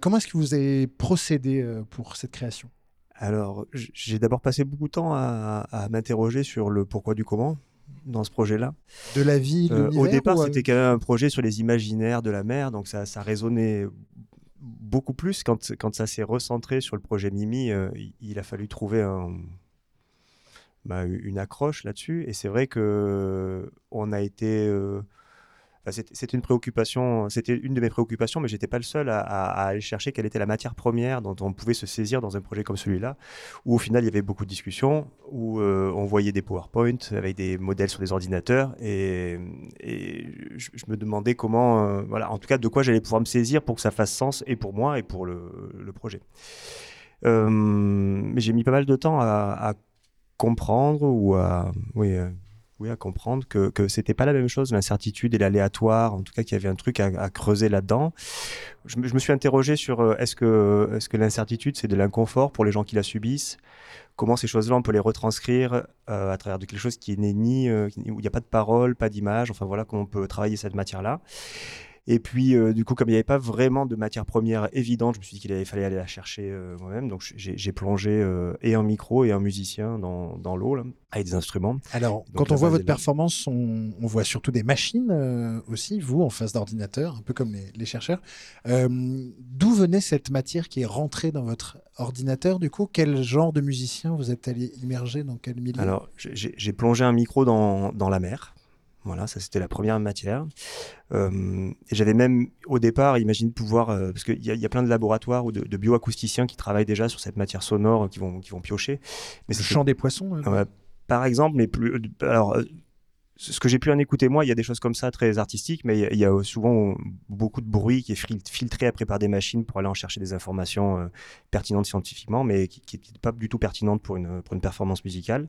comment est-ce que vous avez procédé pour cette création? Alors, j'ai d'abord passé beaucoup de temps à m'interroger sur le pourquoi du comment dans ce projet-là. De la vie, euh, Au départ, c'était quand même un projet sur les imaginaires de la mer, donc ça, ça résonnait beaucoup plus quand, quand ça s'est recentré sur le projet Mimi. Euh, il, a fallu trouver un, bah, une accroche là-dessus, et c'est vrai que on a été euh, c'était une préoccupation, c'était une de mes préoccupations, mais j'étais pas le seul à, aller chercher quelle était la matière première dont on pouvait se saisir dans un projet comme celui-là, où au final il y avait beaucoup de discussions, où euh, on voyait des PowerPoint avec des modèles sur des ordinateurs, et, je, me demandais comment, euh, voilà, en tout cas de quoi j'allais pouvoir me saisir pour que ça fasse sens et pour moi et pour le, projet. Euh, mais j'ai mis pas mal de temps à, comprendre ou à, oui, à comprendre que, que c'était pas la même chose, l'incertitude et l'aléatoire, en tout cas qu'il y avait un truc à, creuser là-dedans. Je, me suis interrogé sur euh, est-ce que, est -ce que l'incertitude, c'est de l'inconfort pour les gens qui la subissent? Comment ces choses-là, on peut les retranscrire euh, à travers de quelque chose qui n'est ni, où il n'y a pas de parole, pas d'image, enfin voilà, comment on peut travailler cette matière-là. Et puis, euh, du coup, comme il n'y avait pas vraiment de matière première évidente, je me suis dit qu'il fallait aller la chercher euh, moi-même. Donc, j'ai plongé euh, et un micro et un musicien dans, dans l'eau, avec des instruments. Alors, quand on voit votre performance, on, voit surtout des machines aussi, vous, en face d'ordinateur, un peu comme les, les chercheurs. D'où venait cette matière qui est rentrée dans votre ordinateur, du coup? Quel genre de musicien vous êtes allé immerger? Dans quel milieu? Alors, j'ai plongé un micro dans, dans la mer. Voilà, ça c'était la première matière. Euh, j'avais même au départ imaginé pouvoir, euh, parce qu'il y, y, a plein de laboratoires ou de, bioacousticiens qui travaillent déjà sur cette matière sonore, qui vont, qui vont piocher. Mais Le chant des poissons hein. Par exemple, mais plus. Alors, euh, ce que j'ai pu en écouter moi, il y a des choses comme ça très artistiques, mais il y, a souvent beaucoup de bruit qui est filtré après par des machines pour aller en chercher des informations pertinentes scientifiquement, mais qui n'est pas du tout pertinentes pour une, pour une performance musicale.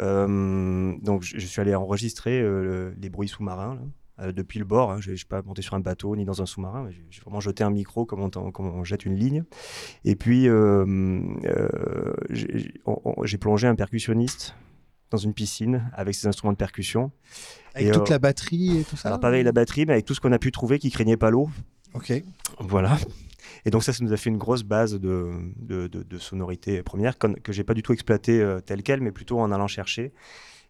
Euh, donc je, suis allé enregistrer euh, les bruits sous-marins euh, depuis le bord. Hein. Je ne suis pas monté sur un bateau ni dans un sous-marin. J'ai vraiment jeté un micro comme on, jette une ligne. Et puis j'ai plongé un percussionniste dans une piscine avec ses instruments de percussion. Avec toute la batterie et tout ça Alors pas avec la batterie, mais avec tout ce qu'on a pu trouver qui craignait pas l'eau. Ok. Voilà. Et donc ça, ça nous a fait une grosse base de, de, sonorité première que, que j'ai pas du tout exploité euh, telle quelle, mais plutôt en allant chercher.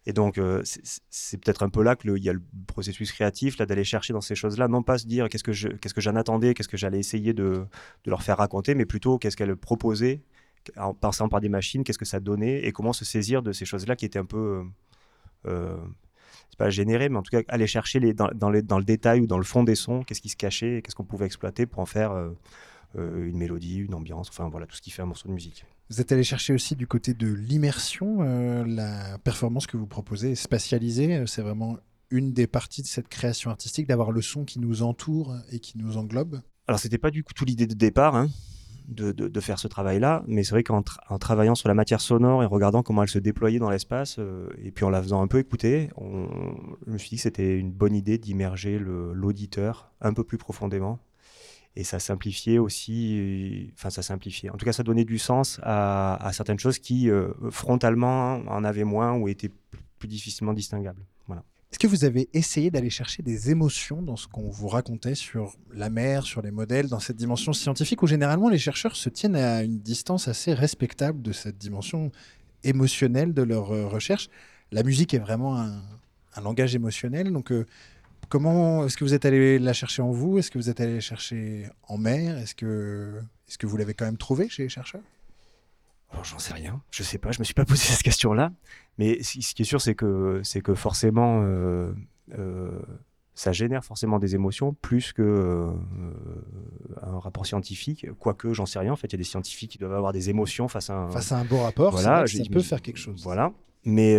Et donc, euh, c'est peut-être un peu là qu'il y a le processus créatif, là, d'aller chercher dans ces choses-là, non pas se dire qu'est-ce que j'en attendais, qu'est-ce que j'allais essayer de, de, leur faire raconter, mais plutôt qu'est-ce qu'elle proposait, en passant par des machines, qu'est-ce que ça donnait, et comment se saisir de ces choses-là qui étaient un peu... Euh, c'est pas généré, mais en tout cas aller chercher dans, le détail ou dans le fond des sons, qu'est-ce qui se cachait, qu'est-ce qu'on pouvait exploiter pour en faire euh, une mélodie, une ambiance, enfin voilà, tout ce qui fait un morceau de musique. Vous êtes allé chercher aussi du côté de l'immersion, euh, la performance que vous proposez est spatialisée, euh, c'est vraiment une des parties de cette création artistique d'avoir le son qui nous entoure et qui nous englobe. Alors c'était pas du tout l'idée de départ, hein, de, de, faire ce travail-là, mais c'est vrai qu'en travaillant sur la matière sonore et regardant comment elle se déployait dans l'espace, et puis en la faisant un peu écouter, on, je me suis dit que c'était une bonne idée d'immerger l'auditeur un peu plus profondément et ça simplifiait aussi, enfin ça simplifiait. En tout cas, ça donnait du sens à, certaines choses qui euh, frontalement en avaient moins ou étaient plus difficilement distinguables. Voilà. Est-ce que vous avez essayé d'aller chercher des émotions dans ce qu'on vous racontait sur la mer, sur les modèles, dans cette dimension scientifique où généralement les chercheurs se tiennent à une distance assez respectable de cette dimension émotionnelle de leur euh, recherche? La musique est vraiment un, langage émotionnel, donc euh, Comment est-ce que vous êtes allé la chercher en vous? Est-ce que vous êtes allé la chercher en mer? Est-ce que, est que vous l'avez quand même trouvé chez les chercheurs? Alors j'en sais rien, je sais pas, je me suis pas posé cette question-là, mais ce qui est sûr c'est que c'est que forcément euh, euh, ça génère forcément des émotions plus que euh, un rapport scientifique, quoique j'en sais rien. En fait, il y a des scientifiques qui doivent avoir des émotions face à un face à un beau rapport. Voilà, ça peut faire quelque chose. Voilà, mais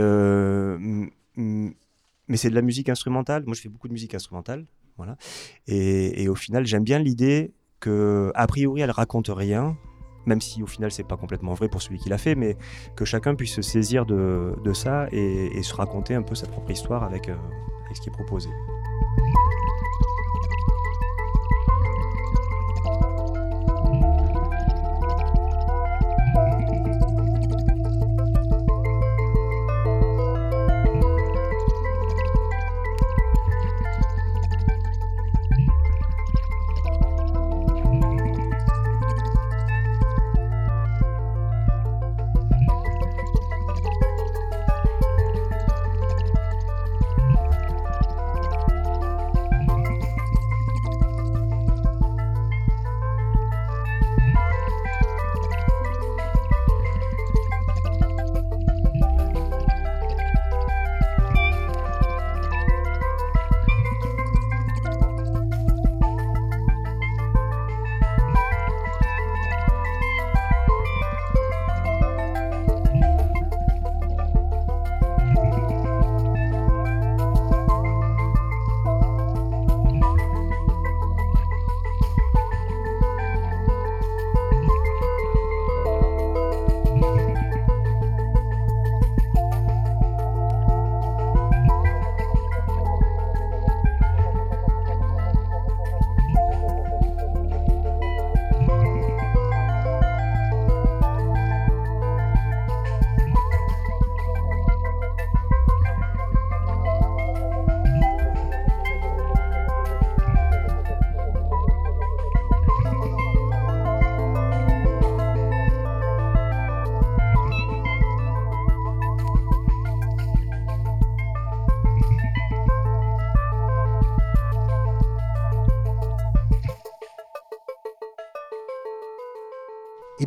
mais c'est de la musique instrumentale. Moi, je fais beaucoup de musique instrumentale. Voilà. Et, au final, j'aime bien l'idée que, a priori, elle raconte rien, même si au final, c'est pas complètement vrai pour celui qui l'a fait, mais que chacun puisse se saisir de, ça et, se raconter un peu sa propre histoire avec, euh, avec ce qui est proposé.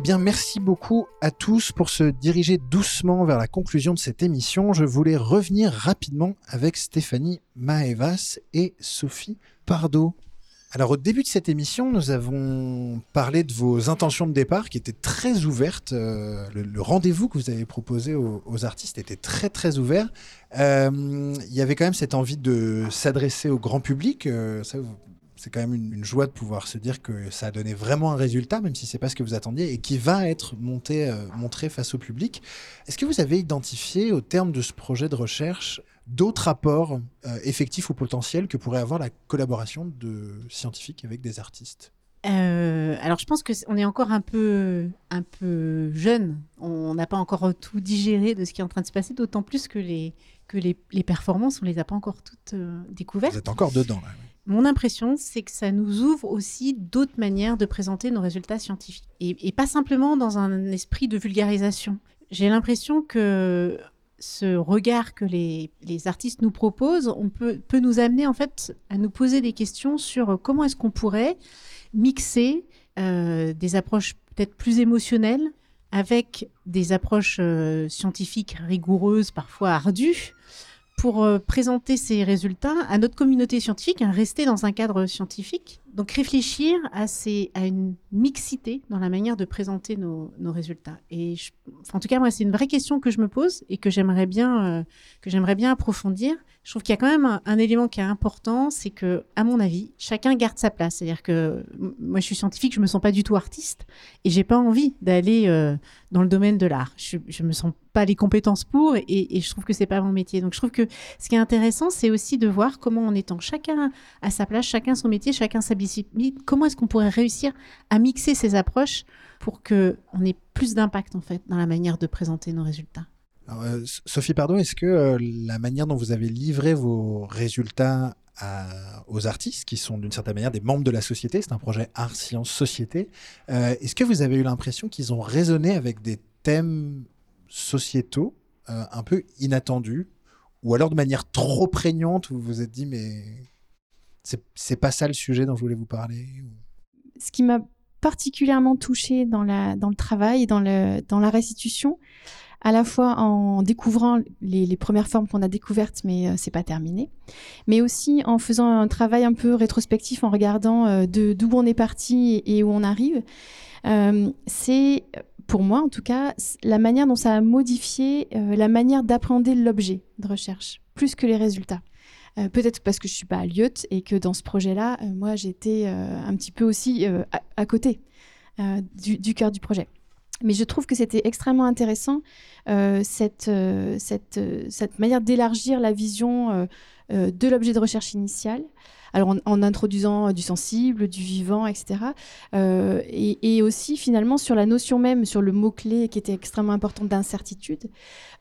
Bien, merci beaucoup à tous pour se diriger doucement vers la conclusion de cette émission. Je voulais revenir rapidement avec Stéphanie Maevas et Sophie Pardo. Alors au début de cette émission, nous avons parlé de vos intentions de départ qui étaient très ouvertes. Euh, le, rendez-vous que vous avez proposé aux, artistes était très très ouvert. Euh, il y avait quand même cette envie de s'adresser au grand public. Euh, c'est quand même une, joie de pouvoir se dire que ça a donné vraiment un résultat, même si c'est pas ce que vous attendiez, et qui va être monté, montré face au public. Est-ce que vous avez identifié au terme de ce projet de recherche d'autres apports euh, effectifs ou potentiels que pourrait avoir la collaboration de scientifiques avec des artistes? Euh, alors je pense que on est encore un peu un peu jeune. On n'a pas encore tout digéré de ce qui est en train de se passer, d'autant plus que les que les, performances on les a pas encore toutes euh, découvertes. Vous êtes encore dedans là. Mon impression, c'est que ça nous ouvre aussi d'autres manières de présenter nos résultats scientifiques et pas simplement dans un esprit de vulgarisation. J'ai l'impression que ce regard que les, artistes nous proposent on peut, peut nous amener en fait à nous poser des questions sur comment est-ce qu'on pourrait mixer euh, des approches peut-être plus émotionnelles avec des approches euh, scientifiques rigoureuses, parfois ardues, pour euh, présenter ces résultats à notre communauté scientifique, à rester dans un cadre scientifique. Donc réfléchir à, une mixité dans la manière de présenter nos, résultats. En tout cas, moi, c'est une vraie question que je me pose et que j'aimerais bien, euh, approfondir. Je trouve qu'il y a quand même un, élément qui est important, c'est que, à mon avis, chacun garde sa place. C'est-à-dire que moi, je suis scientifique, je me sens pas du tout artiste et j'ai pas envie d'aller euh, dans le domaine de l'art. Je, je me sens pas les compétences pour et, et je trouve que c'est pas mon métier. Donc, je trouve que ce qui est intéressant, c'est aussi de voir comment, en étant chacun à sa place, chacun son métier, chacun sa comment est-ce qu'on pourrait réussir à mixer ces approches pour qu'on ait plus d'impact en fait dans la manière de présenter nos résultats? Euh, Sophie Pardot, est-ce que euh, la manière dont vous avez livré vos résultats aux artistes, qui sont d'une certaine manière des membres de la société, c'est un projet art, science, société, euh, est-ce que vous avez eu l'impression qu'ils ont résonné avec des thèmes sociétaux un peu inattendus, ou alors de manière trop prégnante, où vous vous êtes dit, mais c'est pas ça le sujet dont je voulais vous parler Ce qui m'a particulièrement touchée dans, le travail dans, la restitution, à la fois en découvrant les, premières formes qu'on a découvertes, mais euh, c'est pas terminé, mais aussi en faisant un travail un peu rétrospectif, en regardant euh, d'où on est parti et, où on arrive. Euh, c'est, pour moi en tout cas, la manière dont ça a modifié la manière d'appréhender l'objet de recherche, plus que les résultats. Euh, peut-être parce que je suis pas à Lyotte et que dans ce projet-là, euh, moi, j'étais euh, un petit peu aussi à, côté du, cœur du projet. Mais je trouve que c'était extrêmement intéressant cette, manière d'élargir la vision de l'objet de recherche initial alors en, introduisant du sensible, du vivant, etc. Euh, et, aussi finalement sur la notion même, sur le mot-clé qui était extrêmement important d'incertitude,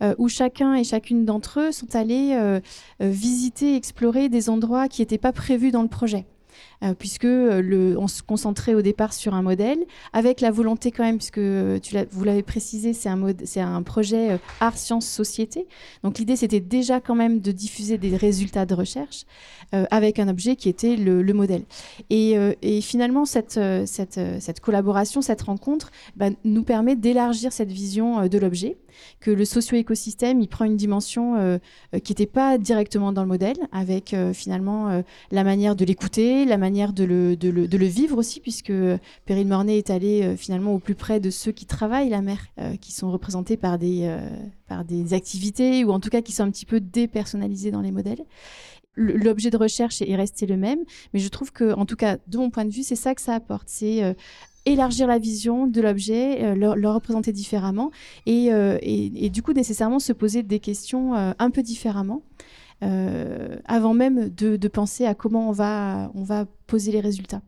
euh, où chacun et chacune d'entre eux sont allés euh, visiter, explorer des endroits qui n'étaient pas prévus dans le projet. Euh, puisque euh, on se concentrait au départ sur un modèle, avec la volonté quand même, puisque tu vous l'avez précisé, c'est un, projet euh, art, sciences, société. Donc l'idée, c'était déjà quand même de diffuser des résultats de recherche avec un objet qui était le, modèle. Et, finalement, cette, collaboration, cette rencontre, bah, nous permet d'élargir cette vision de l'objet que le socio-écosystème, il prend une dimension euh, euh, qui n'était pas directement dans le modèle, avec euh, finalement la manière de l'écouter, la manière de le, de le, de le, vivre aussi, puisque Perrine Mornay est allée finalement au plus près de ceux qui travaillent la mer, qui sont représentés par des, par des activités, ou en tout cas qui sont un petit peu dépersonnalisés dans les modèles l'objet de recherche est resté le même, mais je trouve que, en tout cas, de mon point de vue, c'est ça que ça apporte. C'est élargir la vision de l'objet, euh, le, représenter différemment euh, et, et, du coup nécessairement se poser des questions euh, un peu différemment avant même de, penser à comment on va, on va poser les résultats.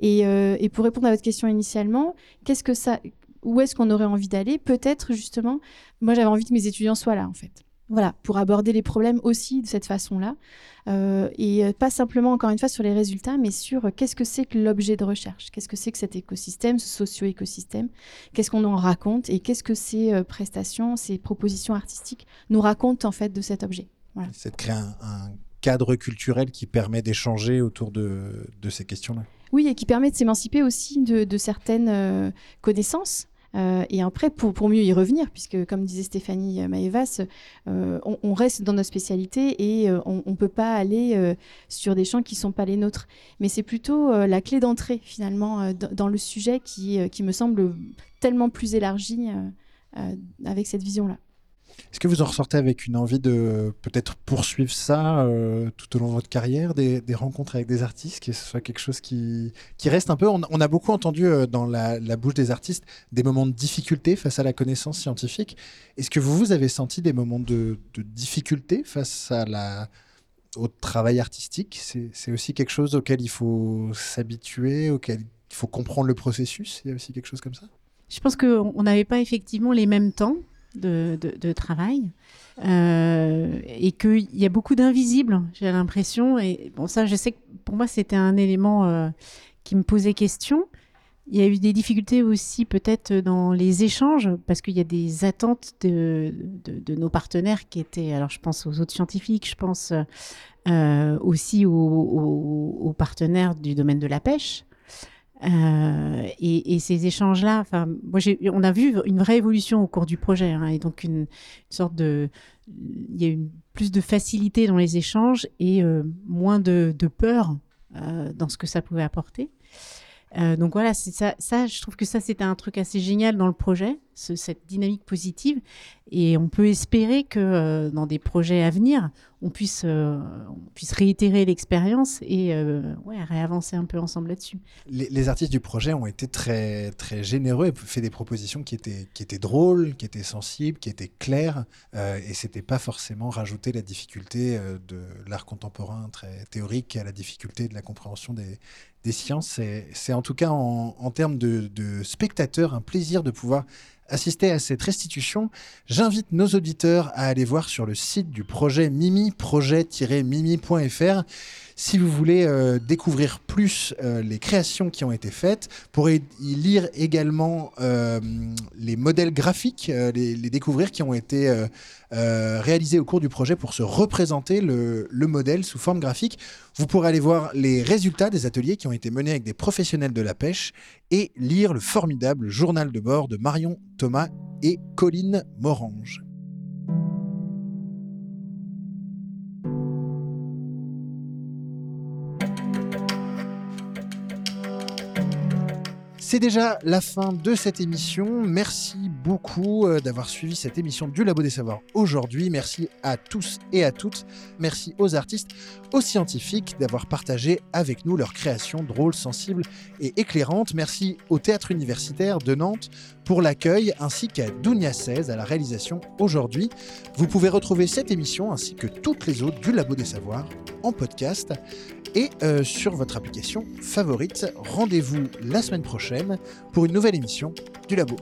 Et, et pour répondre à votre question initialement, qu'est-ce que ça, où est-ce qu'on aurait envie d'aller? Peut-être justement, moi j'avais envie que mes étudiants soient là en fait. Voilà, pour aborder les problèmes aussi de cette façon-là. Euh, et euh, pas simplement, encore une fois, sur les résultats, mais sur euh, qu'est-ce que c'est que l'objet de recherche, qu'est-ce que c'est que cet écosystème, ce socio-écosystème, qu'est-ce qu'on en raconte? Et qu'est-ce que ces prestations, ces propositions artistiques nous racontent en fait de cet objet? C'est de créer un, cadre culturel qui permet d'échanger autour de, ces questions-là. Oui, et qui permet de s'émanciper aussi de, certaines connaissances Euh, et après, pour, pour mieux y revenir, puisque comme disait Stéphanie Maevas, euh, on, reste dans notre spécialité et euh, on ne peut pas aller sur des champs qui ne sont pas les nôtres. Mais c'est plutôt la clé d'entrée, finalement, dans le sujet qui, qui me semble tellement plus élargi avec cette vision-là. Est-ce que vous en ressortez avec une envie de peut-être poursuivre ça euh, tout au long de votre carrière, des, rencontres avec des artistes, que ce soit quelque chose qui, qui reste un peu on, a beaucoup entendu euh, dans la, bouche des artistes des moments de difficulté face à la connaissance scientifique. Est-ce que vous, vous avez senti des moments de, difficulté face à la, au travail artistique? C'est aussi quelque chose auquel il faut s'habituer, auquel il faut comprendre le processus? Il y a aussi quelque chose comme ça? Je pense qu'on n'avait pas effectivement les mêmes temps de, travail. Euh, et qu'il y a beaucoup d'invisibles, j'ai l'impression. Et bon, ça, je sais que pour moi, c'était un élément euh, qui me posait question. Il y a eu des difficultés aussi peut-être dans les échanges, parce qu'il y a des attentes de, de, nos partenaires qui étaient, alors je pense aux autres scientifiques, je pense euh, aussi aux, partenaires du domaine de la pêche, euh, et, ces échanges-là, moi, on a vu une vraie évolution au cours du projet, hein, et donc une, sorte de, il y a eu plus de facilité dans les échanges et euh, moins de, peur euh, dans ce que ça pouvait apporter. donc voilà, ça, je trouve que ça, c'était un truc assez génial dans le projet, cette dynamique positive. Et on peut espérer que dans des projets à venir, on puisse, euh, réitérer l'expérience et euh, ouais, réavancer un peu ensemble là-dessus. Les, artistes du projet ont été très, très généreux et fait des propositions qui étaient, drôles, qui étaient sensibles, qui étaient claires. Euh, et c'était pas forcément rajouter la difficulté euh, de l'art contemporain très théorique à la difficulté de la compréhension des, sciences. C'est en tout cas en, en termes de, de spectateurs un plaisir de pouvoir assister à cette restitution, j'invite nos auditeurs à aller voir sur le site du projet Mimi, projet-mimi.fr si vous voulez euh, découvrir plus euh, les créations qui ont été faites, pour y lire également euh, les modèles graphiques, les, découvrir qui ont été réalisés au cours du projet pour se représenter le, le, modèle sous forme graphique. Vous pourrez aller voir les résultats des ateliers qui ont été menés avec des professionnels de la pêche et lire le formidable journal de bord de Marion Thomas et Colline Morange. C'est déjà la fin de cette émission. Merci beaucoup euh, d'avoir suivi cette émission du Labo des Savoirs aujourd'hui. Merci à tous et à toutes. Merci aux artistes, aux scientifiques d'avoir partagé avec nous leurs créations drôles, sensibles et éclairantes. Merci au Théâtre universitaire de Nantes pour l'accueil ainsi qu'à Dounia 16 à la réalisation aujourd'hui. Vous pouvez retrouver cette émission ainsi que toutes les autres du Labo des Savoirs en podcast et euh, sur votre application favorite. Rendez-vous la semaine prochaine pour une nouvelle émission du Labo.